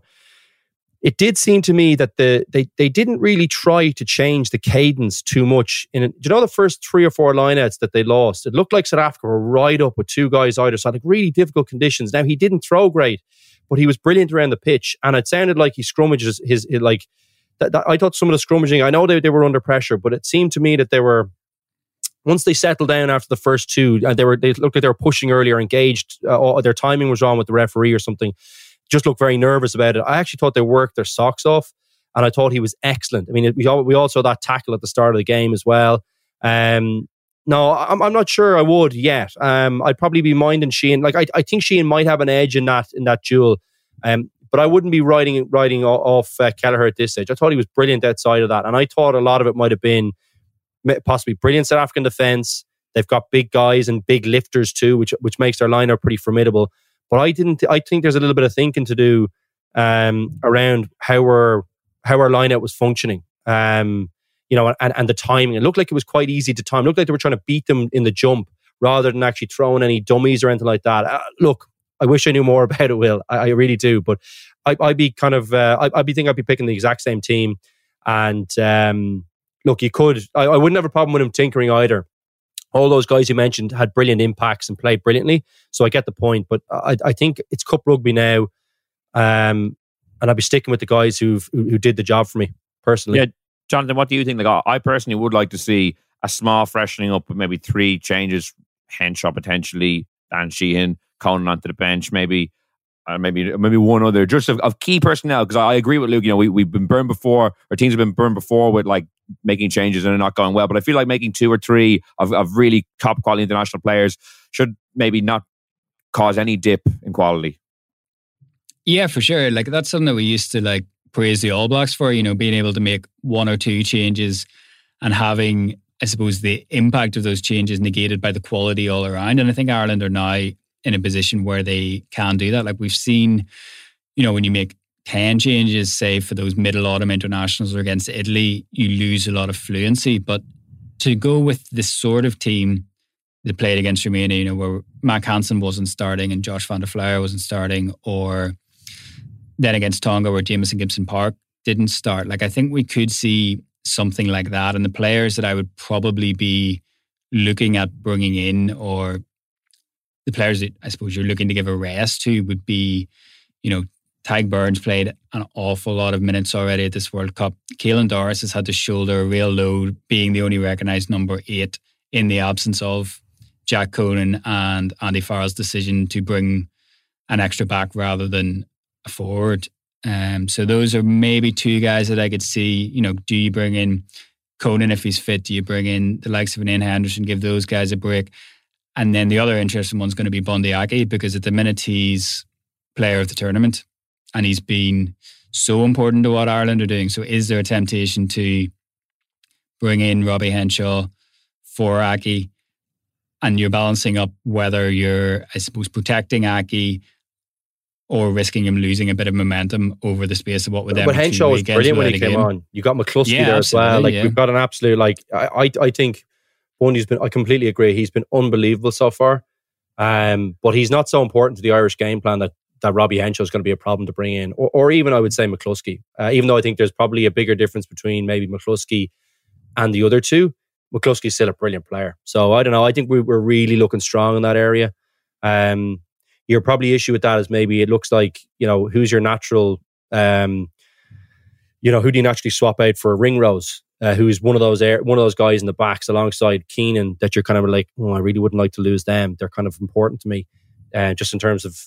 it did seem to me that the they they didn't really try to change the cadence too much. In do you know the first three or four lineouts that they lost, it looked like South Africa were right up with two guys either side, like really difficult conditions. Now he didn't throw great, but he was brilliant around the pitch, and it sounded like he scrummages his, his like. That, that- I thought some of the scrummaging. I know they, they were under pressure, but it seemed to me that they were once they settled down after the first two, and they were they looked like they were pushing earlier, engaged. Uh, their timing was wrong with the referee or something. Just looked very nervous about it. I actually thought they worked their socks off, and I thought he was excellent. I mean, we all, we all saw that tackle at the start of the game as well. Um, no, I'm, I'm not sure I would yet. Um, I'd probably be minding Sheehan. Like I, I think Sheehan might have an edge in that in that duel. Um, but I wouldn't be riding riding off uh, Kelleher at this stage. I thought he was brilliant outside of that, and I thought a lot of it might have been possibly brilliant South African defense. They've got big guys and big lifters too, which which makes their lineup pretty formidable. But I didn't. I think there's a little bit of thinking to do um, around how our how our lineup was functioning. Um, you know, and, and the timing. It looked like it was quite easy to time. It looked like they were trying to beat them in the jump rather than actually throwing any dummies or anything like that. Uh, look, I wish I knew more about it, Will. I, I really do. But I, I'd be kind of, uh, I, I'd be thinking I'd be picking the exact same team. And um, look, you could, I, I wouldn't have a problem with him tinkering either. All those guys you mentioned had brilliant impacts and played brilliantly. So I get the point. But I, I think it's cup rugby now. Um, and I'd be sticking with the guys who've, who, who did the job for me personally. Yeah, Jonathan, what do you think? Like, I personally would like to see a small freshening up with maybe three changes: Henshaw potentially, Dan Sheehan, Conan onto the bench, maybe, uh, maybe, maybe one other, just of, of key personnel. Because I, I agree with Luke. You know, we we've been burned before. Our teams have been burned before with like making changes and not going well. But I feel like making two or three of, of really top quality international players should maybe not cause any dip in quality. Yeah, for sure. Like that's something that we used to like praise the All Blacks for, you know, being able to make one or two changes and having, I suppose, the impact of those changes negated by the quality all around. And I think Ireland are now in a position where they can do that. Like we've seen, you know, when you make 10 changes, say for those middle autumn internationals or against Italy, you lose a lot of fluency. But to go with this sort of team that played against Romania, you know, where Mack Hansen wasn't starting and Josh van der Flier wasn't starting, or then against Tonga where Jamison Gibson Park didn't start. Like I think we could see something like that. And the players that I would probably be looking at bringing in, or the players that I suppose you're looking to give a rest to, would be, you know, Tadhg Beirne's played an awful lot of minutes already at this World Cup. Caelan Doris has had to shoulder a real load, being the only recognised number eight in the absence of Jack Conan and Andy Farrell's decision to bring an extra back rather than a forward. Um, so those are maybe two guys that I could see. You know, do you bring in Conan if he's fit? Do you bring in the likes of an Iain Henderson, give those guys a break? And then the other interesting one's going to be Bundee Aki because at the minute he's player of the tournament and he's been so important to what Ireland are doing. So is there a temptation to bring in Robbie Henshaw for Aki? And you're balancing up whether you're, I suppose, protecting Aki or risking him losing a bit of momentum over the space of what would then But Henshaw was brilliant when he came game. on. You got McCloskey Yeah, there as well. Like yeah. we've got an absolute like I I, I think Bundee's been I completely agree. He's been unbelievable so far. Um, but he's not so important to the Irish game plan that that Robbie Henshaw is going to be a problem to bring in, or, or even I would say McCloskey. Uh, even though I think there's probably a bigger difference between maybe McCloskey and the other two, McCloskey's still a brilliant player. So I don't know. I think we, we're really looking strong in that area. Um, your probably issue with that is maybe it looks like you know who's your natural um, you know, who do you naturally swap out for Ringrose, uh, who's one of those air, one of those guys in the backs alongside Keenan that you're kind of like, oh, I really wouldn't like to lose them. They're kind of important to me, uh, just in terms of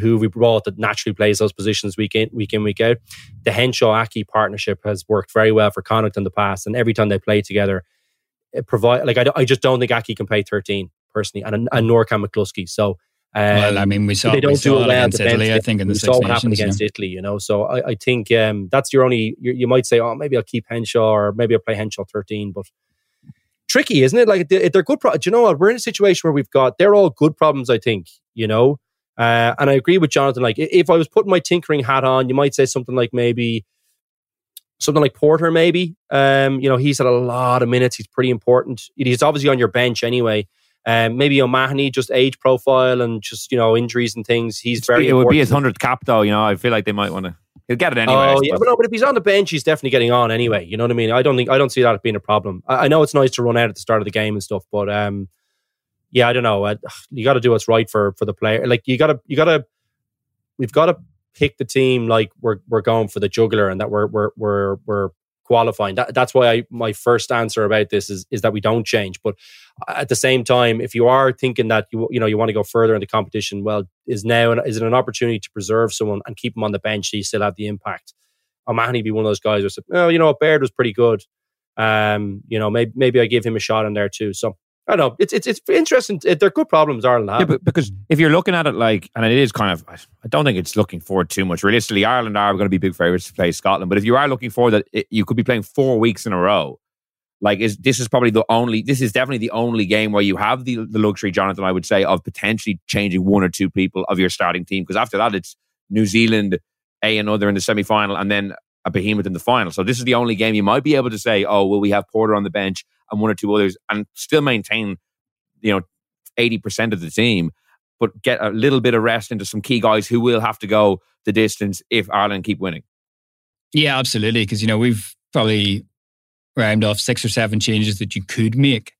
who we brought that naturally plays those positions week in, week in, week out. The Henshaw Aki partnership has worked very well for Connacht in the past, and every time they play together, it provide like I, I just don't think Aki can play 13 personally, and, and nor can McCloskey. So. Um, well, I mean, we saw they don't we do saw it well against Italy. I think in the Six what happened Nations. against yeah. Italy, you know. So I, I think um, that's your only. You, you might say, oh, maybe I'll keep Henshaw, or maybe I'll play Henshaw 13, but tricky, isn't it? Like they- they're good. Pro- do you know what? We're in a situation where we've got they're all good problems. I think you know, uh, and I agree with Jonathan. Like if I was putting my tinkering hat on, you might say something like maybe something like Porter. Maybe um, you know he's had a lot of minutes. He's pretty important. He's obviously on your bench anyway. Um, maybe O'Mahony, just age profile and just you know injuries and things. He's very. it would be his hundredth cap, though. You know, I feel like they might want to. He'll get it anyway. Oh yeah, but no, but if he's on the bench, he's definitely getting on anyway. You know what I mean? I don't think I don't see that being a problem. I, I know it's nice to run out at the start of the game and stuff, but um, yeah, I don't know. I, you got to do what's right for for the player. Like you got to you got to we've got to pick the team like we're we're going for the juggler and that we're we're we're we're qualifying. That, that's why I my first answer about this is is that we don't change. But at the same time, if you are thinking that you you know you want to go further in the competition, well, is now an, is it an opportunity to preserve someone and keep them on the bench so you still have the impact? O'Mahony be one of those guys who said, "Oh, you know, Baird was pretty good. Um, you know, maybe maybe I give him a shot in there too." So I don't know. It's it's it's interesting. It, they're good problems Ireland have. Yeah, but because if you're looking at it like, and it is kind of, I don't think it's looking forward too much. Realistically, Ireland are going to be big favourites to play Scotland. But if you are looking forward that it, you could be playing four weeks in a row, like is this is probably the only, this is definitely the only game where you have the, the luxury, Jonathan, I would say, of potentially changing one or two people of your starting team. Because after that, it's New Zealand, a another in the semi final, and then a behemoth in the final. So this is the only game you might be able to say, oh, well, we have Porter on the bench and one or two others, and still maintain, you know, eighty percent of the team, but get a little bit of rest into some key guys who will have to go the distance if Ireland keep winning. Yeah, absolutely. Because you know we've probably rhymed off six or seven changes that you could make,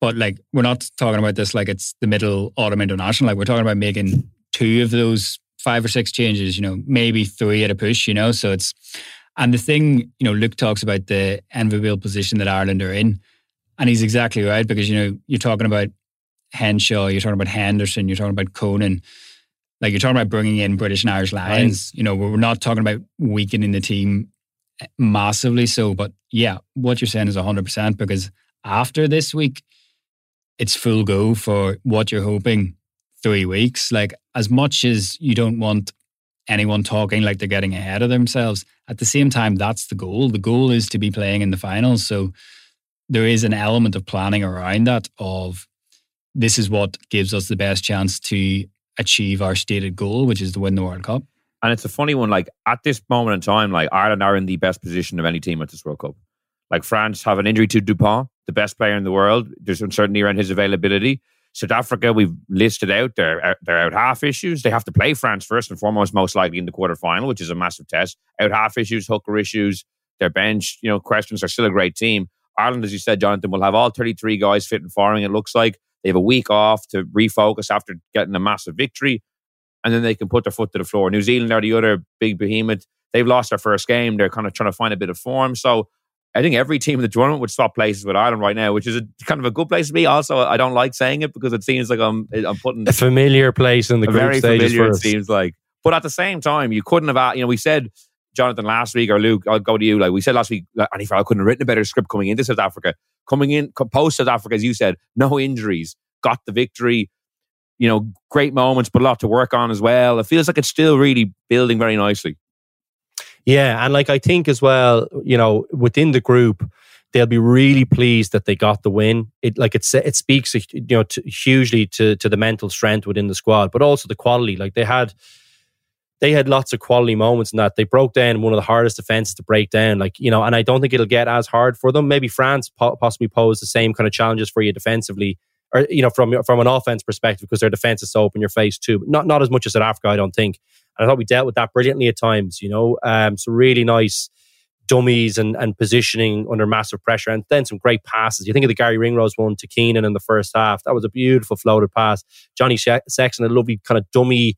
but like we're not talking about this like it's the middle autumn international. Like we're talking about making two of those five or six changes. You know, maybe three at a push. You know, so it's and the thing you know Luke talks about the enviable position that Ireland are in, and he's exactly right because you know you're talking about Henshaw, you're talking about Henderson, you're talking about Conan. Like you're talking about bringing in British and Irish Lions. You know, we're not talking about weakening the team eh, massively so. But yeah, what you're saying is 100% because after this week, it's full go for what you're hoping three weeks. Like, as much as you don't want anyone talking like they're getting ahead of themselves, at the same time, that's the goal. The goal is to be playing in the finals. So there is an element of planning around that of this is what gives us the best chance to achieve our stated goal, which is to win the World Cup. And it's a funny one. Like at this moment in time, like Ireland are in the best position of any team at this World Cup. Like France have an injury to Dupont, the best player in the world. There's uncertainty around his availability. South Africa, we've listed out they're uh, out- out half issues. They have to play France first and foremost, most likely in the quarterfinal, which is a massive test. Out half issues, hooker issues, their bench, you know, questions are still a great team. Ireland, as you said, Jonathan, will have all 33 guys fit and firing. It looks like they have a week off to refocus after getting a massive victory, and then they can put their foot to the floor. New Zealand are the other big behemoth. They've lost their first game. They're kind of trying to find a bit of form. So I think every team in the tournament would swap places with Ireland right now, which is a, kind of a good place to be. Also, I don't like saying it because it seems like I'm I'm putting a familiar place in the group very familiar. It seems like, but at the same time, you couldn't have. You know, we said Jonathan last week or Luke. I'll go to you. Like we said last week, Andy Farrell couldn't have written a better script coming into South Africa. Coming in post South Africa, as you said, no injuries, got the victory. You know, great moments, but a lot to work on as well. It feels like it's still really building very nicely. Yeah, and like I think as well, you know, within the group, they'll be really pleased that they got the win. It like it it speaks, uh, you know, to, hugely to to the mental strength within the squad, but also the quality. Like they had, they had lots of quality moments in that they broke down one of the hardest defenses to break down. Like you know, and I don't think it'll get as hard for them. Maybe France po- possibly pose the same kind of challenges for you defensively. Or you know, from from an offense perspective, because their defense is so up in your face too. But not not as much as South Africa, I don't think. And I thought we dealt with that brilliantly at times, you know. Um, so really nice dummies and, and positioning under massive pressure, and then some great passes. You think of the Garry Ringrose one to Keenan in the first half. That was a beautiful floated pass. Johnny Sexton, a lovely kind of dummy,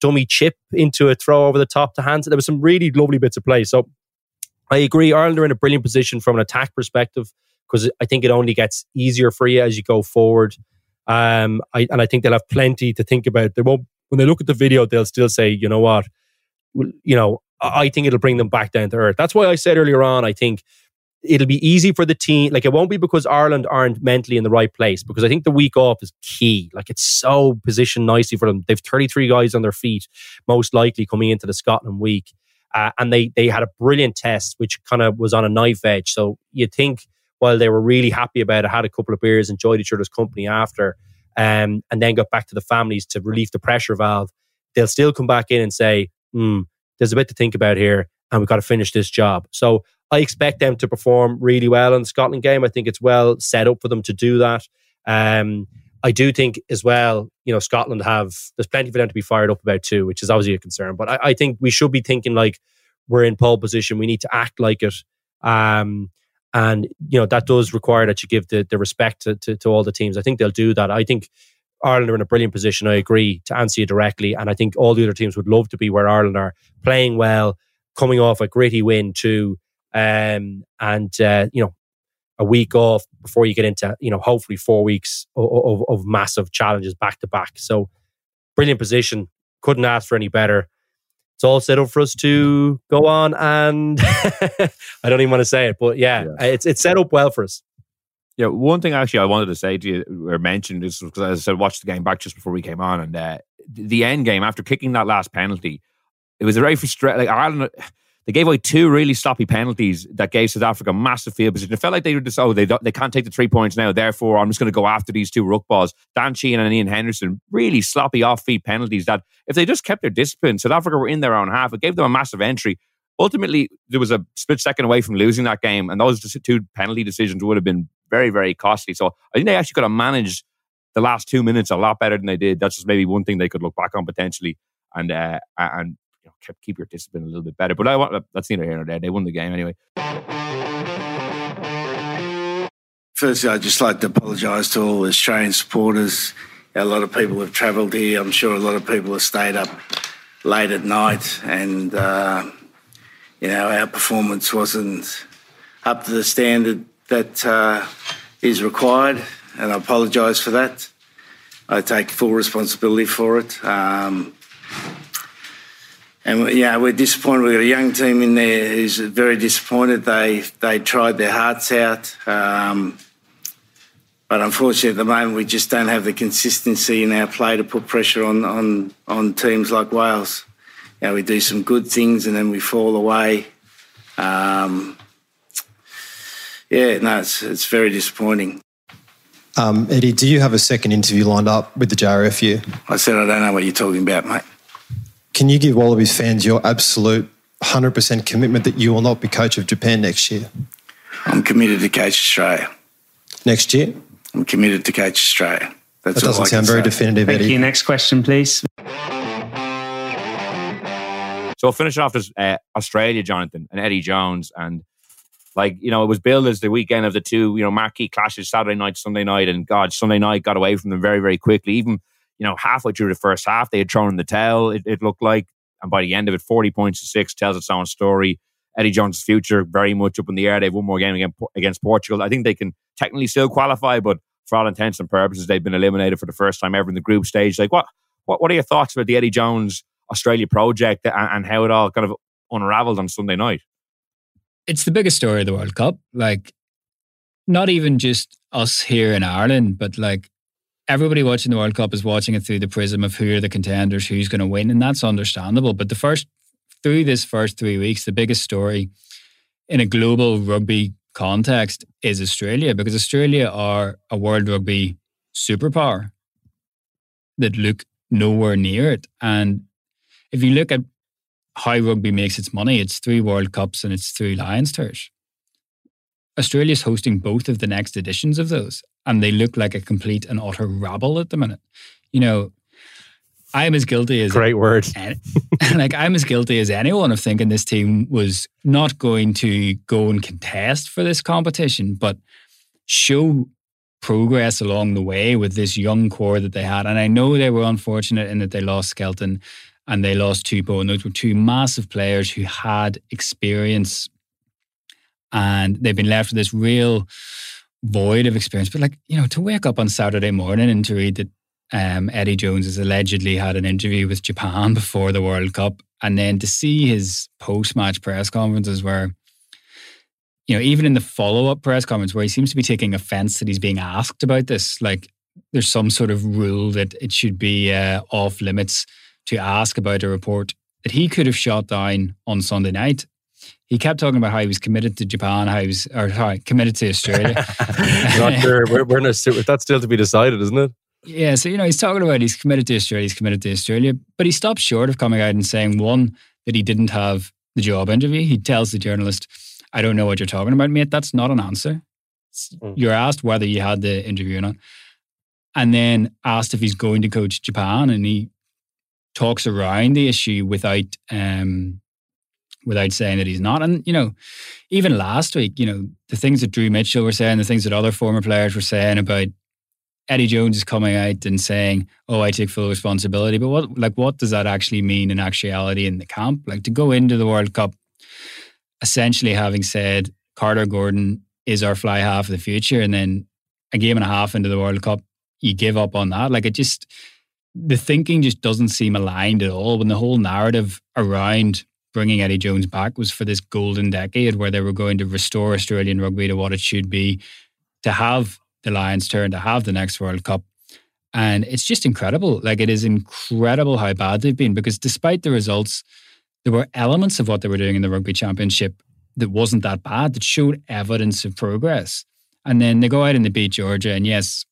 dummy chip into a throw over the top to hands. There was some really lovely bits of play. So I agree. Ireland are in a brilliant position from an attack perspective because I think it only gets easier for you as you go forward. Um, I, and I think they'll have plenty to think about. They won't when they look at the video, they'll still say, you know what, you know, I think it'll bring them back down to earth. That's why I said earlier on, I think it'll be easy for the team. Like it won't be because Ireland aren't mentally in the right place, because I think the week off is key. Like it's so positioned nicely for them. They've 33 guys on their feet, most likely coming into the Scotland week. Uh, and they they had a brilliant test, which kind of was on a knife edge. So you think while they were really happy about it, had a couple of beers, enjoyed each other's company after, um, and then got back to the families to relieve the pressure valve, they'll still come back in and say, hmm, there's a bit to think about here, and we've got to finish this job. So I expect them to perform really well in the Scotland game. I think it's well set up for them to do that. Um, I do think as well, you know, Scotland have there's plenty for them to be fired up about too, which is obviously a concern. But I, I think we should be thinking like we're in pole position. We need to act like it. Um, and you know that does require that you give the, the respect to, to, to all the teams. I think they'll do that. I think Ireland are in a brilliant position. I agree to answer you directly, and I think all the other teams would love to be where Ireland are playing well, coming off a gritty win too, um, and uh, you know a week off before you get into you know hopefully four weeks of, of, of massive challenges back to back. So brilliant position. Couldn't ask for any better. It's all set up for us to go on, and I don't even want to say it, but yeah, yeah, it's it's set up well for us. Yeah, one thing actually I wanted to say to you or mention this because as I said, watched the game back just before we came on, and uh, the end game after kicking that last penalty, it was a very frustrating. Like Ireland, they gave away two really sloppy penalties that gave South Africa massive field position. It felt like they were just, oh, they, they can't take the three points now. Therefore, I'm just going to go after these two ruck balls. Dan Sheehan and Iain Henderson, really sloppy off feet penalties that if they just kept their discipline, South Africa were in their own half. It gave them a massive entry. Ultimately, there was a split second away from losing that game, and those two penalty decisions would have been very, very costly. So I think they actually could have managed the last two minutes a lot better than they did. That's just maybe one thing they could look back on potentially. And uh, and you know, keep, keep your discipline a little bit better. But I want that's neither here nor there. They won the game anyway. Firstly, I'd just like to apologise to all Australian supporters. A lot of people have travelled here. I'm sure a lot of people have stayed up late at night, and uh, you know our performance wasn't up to the standard that uh, is required, and I apologise for that. I take full responsibility for it. Um, and yeah, we're disappointed. We've got a young team in there who's very disappointed. They they tried their hearts out, um, but unfortunately, at the moment, we just don't have the consistency in our play to put pressure on on on teams like Wales. You know, we do some good things and then we fall away. Um, yeah, no, it's it's very disappointing. Um, Eddie, do you have a second interview lined up with the JRFU? I said I don't know what you're talking about, mate. Can you give Wallabies fans your absolute 100% commitment that you will not be coach of Japan next year? I'm committed to coach Australia. Next year? I'm committed to coach Australia. That's that doesn't sound very say. definitive, Thank Eddie. you. Next question, please. So I'll finish off as uh, Australia, Jonathan, and Eddie Jones. And like, you know, it was billed as the weekend of the two, you know, marquee clashes, Saturday night, Sunday night. And God, Sunday night got away from them very, very quickly. Even you know, halfway through the first half, they had thrown in the towel, it, it looked like. And by the end of it, 40 points to six tells its own story. Eddie Jones' future very much up in the air. They've one more game against, Portugal. I think they can technically still qualify, but for all intents and purposes, they've been eliminated for the first time ever in the group stage. Like, what, what, what are your thoughts about the Eddie Jones Australia project and, and how it all kind of unraveled on Sunday night? It's the biggest story of the World Cup. Like, not even just us here in Ireland, but like everybody watching the World Cup is watching it through the prism of who are the contenders, who's going to win, and that's understandable. But the first through this first three weeks, the biggest story in a global rugby context is Australia because Australia are a world rugby superpower that look nowhere near it. And if you look at how rugby makes its money, it's three World Cups and it's three Lions tours. Australia's hosting both of the next editions of those and they look like a complete and utter rabble at the minute. You know, I'm as guilty as great word. like I'm as guilty as anyone of thinking this team was not going to go and contest for this competition, but show progress along the way with this young core that they had. And I know they were unfortunate in that they lost Skelton and they lost Tupou, and those were two massive players who had experience, and they've been left with this real void of experience. But like, you know, to wake up on Saturday morning and to read that um, Eddie Jones has allegedly had an interview with Japan before the World Cup, and then to see his post-match press conferences where, you know, even in the follow-up press conference where he seems to be taking offence that he's being asked about this, like there's some sort of rule that it should be uh, off limits to ask about a report that he could have shot down on Sunday night. He kept talking about how he was committed to Japan, how he was, or sorry, committed to Australia. Not sure. We're, we're not, that's still to be decided, isn't it? Yeah, so you know he's talking about he's committed to Australia, he's committed to Australia, but he stops short of coming out and saying one that he didn't have the job interview. He tells the journalist, "I don't know what you're talking about, mate. That's not an answer. Mm. You're asked whether you had the interview or not, and then asked if he's going to coach Japan, and he talks around the issue without um, without saying that he's not. And you know, even last week, you know, the things that Drew Mitchell were saying, the things that other former players were saying about Eddie Jones is coming out and saying, "Oh, I take full responsibility," but what, like, what does that actually mean in actuality in the camp? Like to go into the World Cup, essentially having said Carter Gordon is our fly half of the future, and then a game and a half into the World Cup, you give up on that. Like it just, the thinking just doesn't seem aligned at all. When the whole narrative around bringing Eddie Jones back was for this golden decade where they were going to restore Australian rugby to what it should be, to have the Lions' turn to have the next World Cup. And it's just incredible. Like, it is incredible how bad they've been because despite the results, there were elements of what they were doing in the Rugby Championship that wasn't that bad, that showed evidence of progress. And then they go out and they beat Georgia. And yes,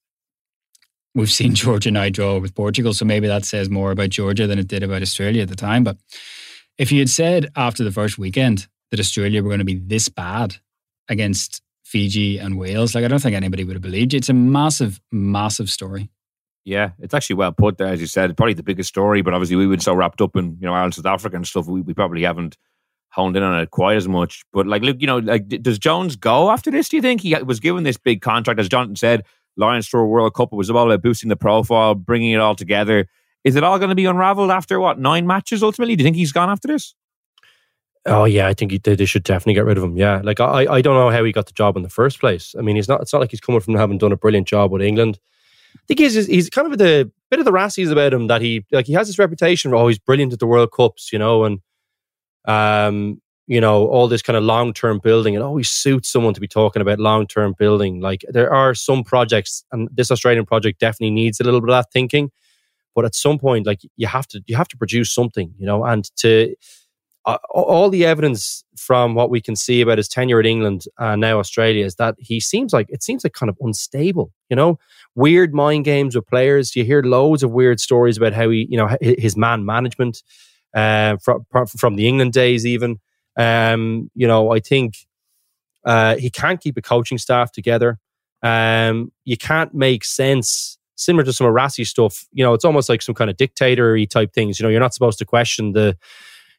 we've seen Georgia now draw with Portugal. So maybe that says more about Georgia than it did about Australia at the time. But if you had said after the first weekend that Australia were going to be this bad against Fiji and Wales. Like I don't think anybody would have believed you. It's a massive, massive story. Yeah, it's actually well put there, as you said. Probably the biggest story, but obviously we have been so wrapped up in you know Ireland, South Africa and stuff. We, we probably haven't honed in on it quite as much. But like, look, you know, like does Jones go after this? Do you think he was given this big contract, as Jonathan said, Lions Tour World Cup? It was all about boosting the profile, bringing it all together. Is it all going to be unravelled after what nine matches? Ultimately, do you think he's gone after this? Oh yeah, I think he, they, they should definitely get rid of him. Yeah, like I, I don't know how he got the job in the first place. I mean, he's not. It's not like he's coming from having done a brilliant job with England. I think he's he's kind of the bit of the rassies about him that he like he has this reputation for oh he's brilliant at the World Cups, you know, and um you know all this kind of long term building. It always suits someone to be talking about long term building. Like there are some projects, and this Australian project definitely needs a little bit of that thinking. But at some point, like you have to you have to produce something, you know, and to uh, all the evidence from what we can see about his tenure at England and now Australia is that he seems like it seems like kind of unstable. You know, weird mind games with players. You hear loads of weird stories about how he, you know, his man management uh, from from the England days. Even, um, you know, I think uh, he can't keep a coaching staff together. Um, you can't make sense. Similar to some of stuff, you know, it's almost like some kind of dictatory type things. You know, you're not supposed to question the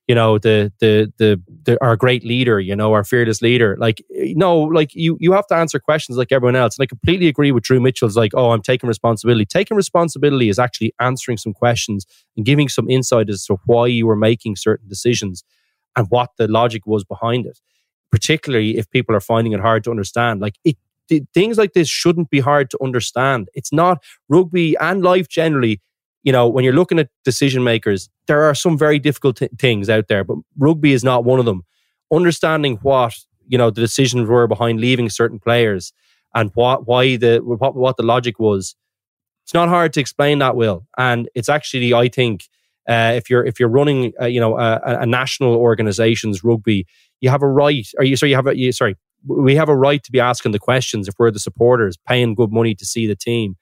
you know the, the the the our great leader you know our fearless leader. Like eh, no like you you have to answer questions like everyone else. And i completely agree with drew mitchell's like oh i'm taking responsibility. Taking responsibility is actually answering some questions and giving some insight as to why you were making certain decisions and what the logic was behind it. Particularly if people are finding it hard to understand. Like it things like this shouldn't be hard to understand it's not rugby and life generally you know, when you're looking at decision makers, there are some very difficult t- things out there, but rugby is not one of them. Understanding what you know the decisions were behind leaving certain players and what why the what, what the logic was, it's not hard to explain that. Will and it's actually I think uh, if you're if you're running uh, you know a, a, national organization's rugby, you have a right. Or you sorry you have a you, sorry we have a right to be asking the questions if we're the supporters paying good money to see the team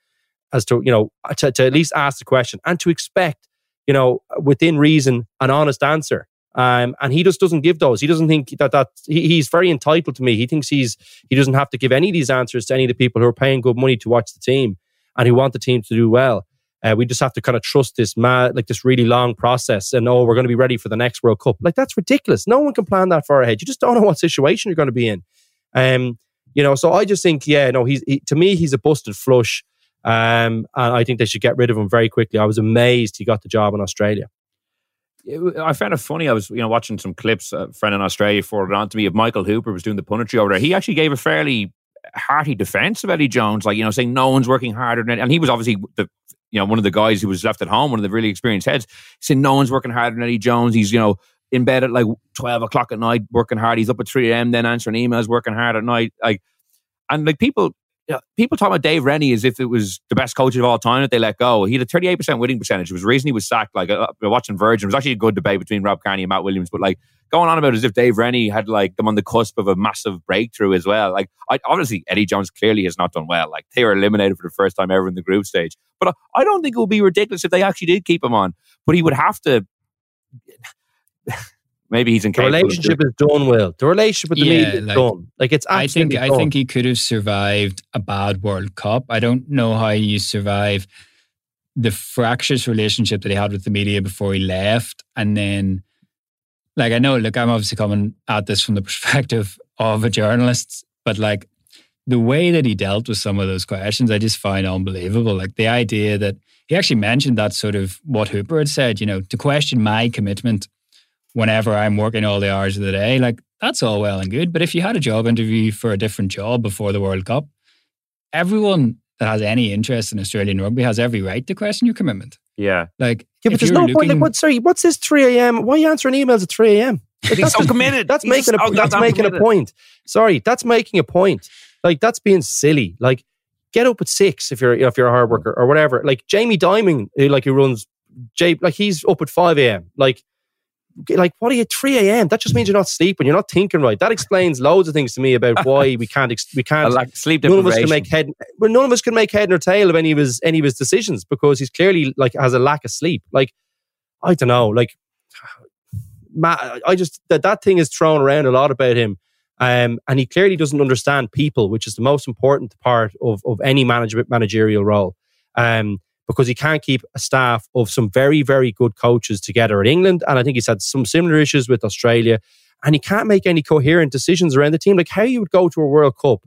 as to you know to, to at least ask the question and to expect you know within reason an honest answer um, and he just doesn't give those. He doesn't think that that he, he's very entitled to me. He thinks he's he doesn't have to give any of these answers to any of the people who are paying good money to watch the team and who want the team to do well. Uh, we just have to kind of trust this mad, like this really long process, and oh, we're going to be ready for the next World Cup. Like that's ridiculous. No one can plan that far ahead. You just don't know what situation you're going to be in. Um, you know, so I just think, yeah, no, he's he, to me, he's a busted flush. Um, and I think they should get rid of him very quickly. I was amazed he got the job in Australia. I found it funny. I was, you know, watching some clips. A friend in Australia forwarded on to me of Michael Hooper was doing the punditry over there. He actually gave a fairly hearty defense of Eddie Jones, like you know, saying no one's working harder than, and he was obviously the you know, one of the guys who was left at home, one of the really experienced heads, saying no one's working harder than Eddie Jones. He's, you know, in bed at like 12 o'clock at night, working hard. He's up at 3 a.m., then answering emails, working hard at night. Like, and like people, you know, people talk about Dave Rennie as if it was the best coach of all time that they let go. He had a 38% winning percentage. It was the reason he was sacked. Like, uh, watching Virgin, it was actually a good debate between Rob Kearney and Matt Williams, but like, going on about as if Dave Rennie had like them on the cusp of a massive breakthrough as well. Like, I, obviously, Eddie Jones clearly has not done well. Like, they were eliminated for the first time ever in the group stage. But I don't think it would be ridiculous if they actually did keep him on. But he would have to. Maybe he's in the relationship is done well. The relationship with the Yeah, media is like, done. Like it's I think absolutely I think he could have survived a bad World Cup. I don't know how you survive the fractious relationship that he had with the media before he left, and then, like, I know, look, I'm obviously coming at this from the perspective of a journalist, but like the way that he dealt with some of those questions, I just find unbelievable. Like the idea that he actually mentioned that sort of what Hooper had said, you know, to question my commitment whenever I'm working all the hours of the day, like that's all well and good. But if you had a job interview for a different job before the World Cup, everyone that has any interest in Australian rugby has every right to question your commitment. Yeah. Like, yeah, but there's you're no point. Like, what? Sorry, what's this 3 a.m.? Why are you answering emails at 3 a.m.? Like, He's so committed. That's He's making just a that's making a point. Sorry, that's making a point. Like that's being silly. Like get up at six if you're if you're a hard worker or whatever. Like Jamie Dimon, who like who runs J like he's up at five a.m. Like like what are you 3 a.m. That just means you're not sleeping. You're not thinking right. That explains loads of things to me about why we can't ex- we can't like sleep none of us can make head well none of us can make head nor tail of any of his any of his decisions because he's clearly like has a lack of sleep. Like I don't know. Like Matt, I just that that thing is thrown around a lot about him. Um, and he clearly doesn't understand people, which is the most important part of, of any management managerial role. Um, because he can't keep a staff of some very, very good coaches together in England. And I think he's had some similar issues with Australia. And he can't make any coherent decisions around the team. Like how you would go to a World Cup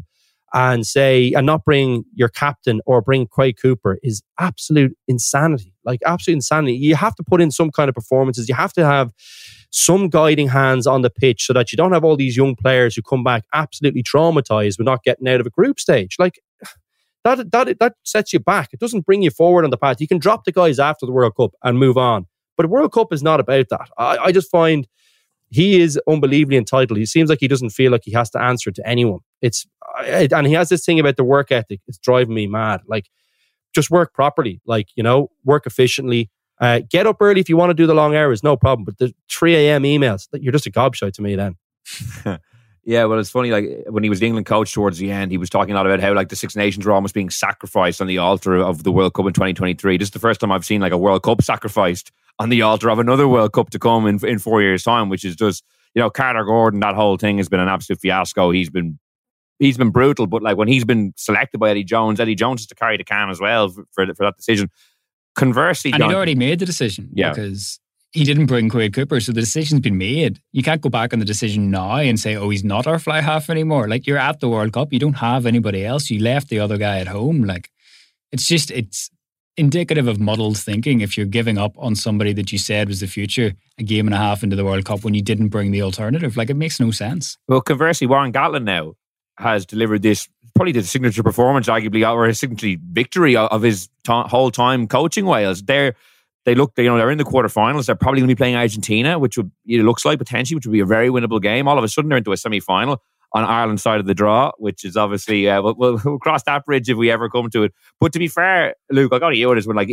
and say, and not bring your captain or bring Quade Cooper is absolute insanity. Like absolute insanity. You have to put in some kind of performances. You have to have some guiding hands on the pitch so that you don't have all these young players who come back absolutely traumatized with not getting out of a group stage. Like that, that, that sets you back. It doesn't bring you forward on the path. You can drop the guys after the World Cup and move on. But World Cup is not about that. I, I just find he is unbelievably entitled. He seems like he doesn't feel like he has to answer to anyone. It's and he has this thing about the work ethic. It's driving me mad. Like just work properly. Like you know, work efficiently. Uh, get up early if you want to do the long hours, no problem. But the 3 a.m. emails, you're just a gobshite to me then. Yeah, well, it's funny. Like when he was the England coach towards the end, he was talking a lot about how like the Six Nations were almost being sacrificed on the altar of the World Cup in 2023. This is the first time I've seen like a World Cup sacrificed on the altar of another World Cup to come in in four years' time, which is just you know Carter Gordon. That whole thing has been an absolute fiasco. He's been he's been brutal, but like when he's been selected by Eddie Jones, Eddie Jones has to carry the can as well for for, for that decision. Conversely, and John, he'd already made the decision Yeah. because he didn't bring Quade Cooper, so the decision's been made. You can't go back on the decision now and say, "Oh, he's not our fly half anymore." Like you're at the World Cup, you don't have anybody else. You left the other guy at home. Like it's just it's indicative of muddled thinking if you're giving up on somebody that you said was the future a game and a half into the World Cup when you didn't bring the alternative. Like it makes no sense. Well, conversely, Warren Gatland now has delivered this probably the signature performance, arguably, or his signature victory of his to- whole time coaching Wales. They're they look, you know, they're in the quarterfinals. They're probably going to be playing Argentina, which would it looks like potentially, which would be a very winnable game. All of a sudden, they're into a semi final on Ireland's side of the draw, which is obviously uh, we'll, we'll, we'll cross that bridge if we ever come to it. But to be fair, Luke, I got to with this one. Like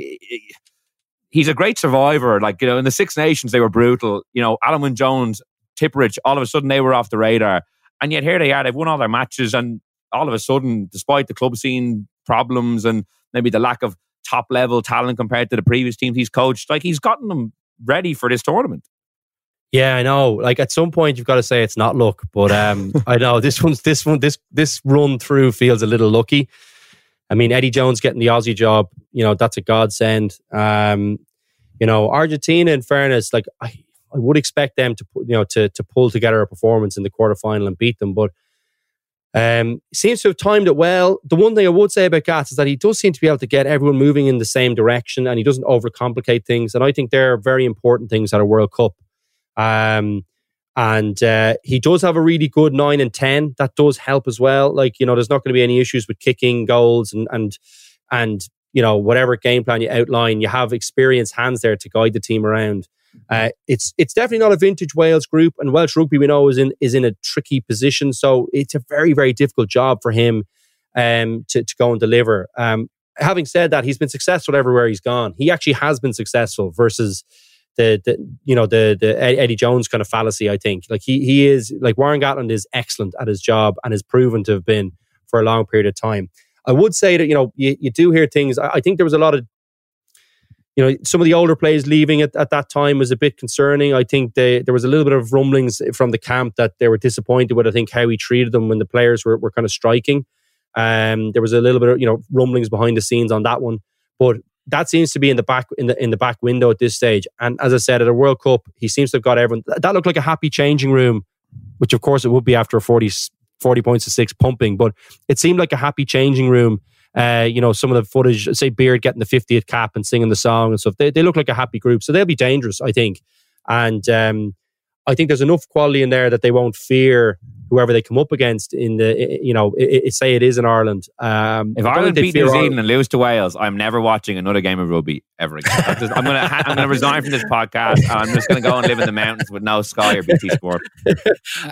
he's a great survivor. Like, you know, in the Six Nations, they were brutal. You know, Alan Jones, Tipuric, all of a sudden they were off the radar. And yet here they are, they've won all their matches. And all of a sudden, despite the club scene problems and maybe the lack of top level talent compared to the previous teams he's coached, like he's gotten them ready for this tournament. Yeah, I know. Like at some point, you've got to say it's not luck, but um, I know this one's this one this this run through feels a little lucky. I mean, Eddie Jones getting the Aussie job, you know, that's a godsend. Um, you know, Argentina, in fairness, like I, I would expect them to you know, to to pull together a performance in the quarterfinal and beat them, but um, seems to have timed it well. The one thing I would say about Gats is that he does seem to be able to get everyone moving in the same direction, and he doesn't overcomplicate things. And I think they're very important things at a World Cup. Um, and uh, he does have a really good nine and ten. That does help as well. Like you know, there's not going to be any issues with kicking goals and and and you know, whatever game plan you outline, you have experienced hands there to guide the team around. Uh, it's it's definitely not a vintage Wales group, and Welsh rugby we know is in is in a tricky position. So it's a very very difficult job for him um, to to go and deliver. Um, having said that, he's been successful everywhere he's gone. He actually has been successful versus the, the you know the the Eddie Jones kind of fallacy. I think like he he is like Warren Gatland is excellent at his job and has proven to have been for a long period of time. I would say that you know you, you do hear things. I, I think there was a lot of you know, some of the older players leaving at, at that time was a bit concerning. I think they, there was a little bit of rumblings from the camp that they were disappointed with, I think, how he treated them when the players were, were kind of striking. Um, there was a little bit of, you know, rumblings behind the scenes on that one. But that seems to be in the back in the in the back window at this stage. And as I said, at a World Cup, he seems to have got everyone. That looked like a happy changing room, which of course it would be after a 40, 40 points to six pumping. But it seemed like a happy changing room uh, you know, some of the footage, say Beard getting the 50th cap and singing the song and stuff, they, they look like a happy group. So they'll be dangerous, I think. And um, I think there's enough quality in there that they won't fear whoever they come up against in the you know it, it, say it is in Ireland. Um, if Ireland beat New Zealand and lose to Wales, I'm never watching another game of rugby ever again. Just, I'm gonna I'm gonna resign from this podcast. I'm just gonna go and live in the mountains with no Sky or BT Sport.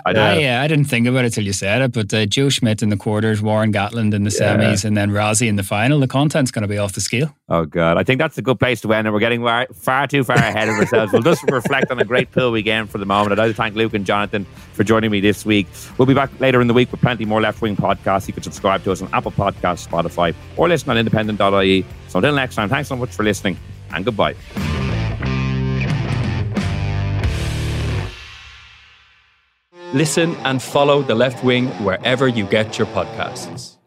I, I, uh, I didn't think about it till you said it, but uh, Joe Schmidt in the quarters, Warren Gatland in the yeah. semis, and then Rassie in the final. The content's going to be off the scale. Oh god, I think that's a good place to end. And we're getting far, far too far ahead of ourselves. we'll just reflect on a great pool weekend for the moment. I'd like to thank Luke and Jonathan for joining me this week. We'll be back later in the week with plenty more left wing podcasts. You can subscribe to us on Apple Podcasts, Spotify, or listen on independent.ie. So until next time, thanks so much for listening and goodbye. Listen and follow The Left Wing wherever you get your podcasts.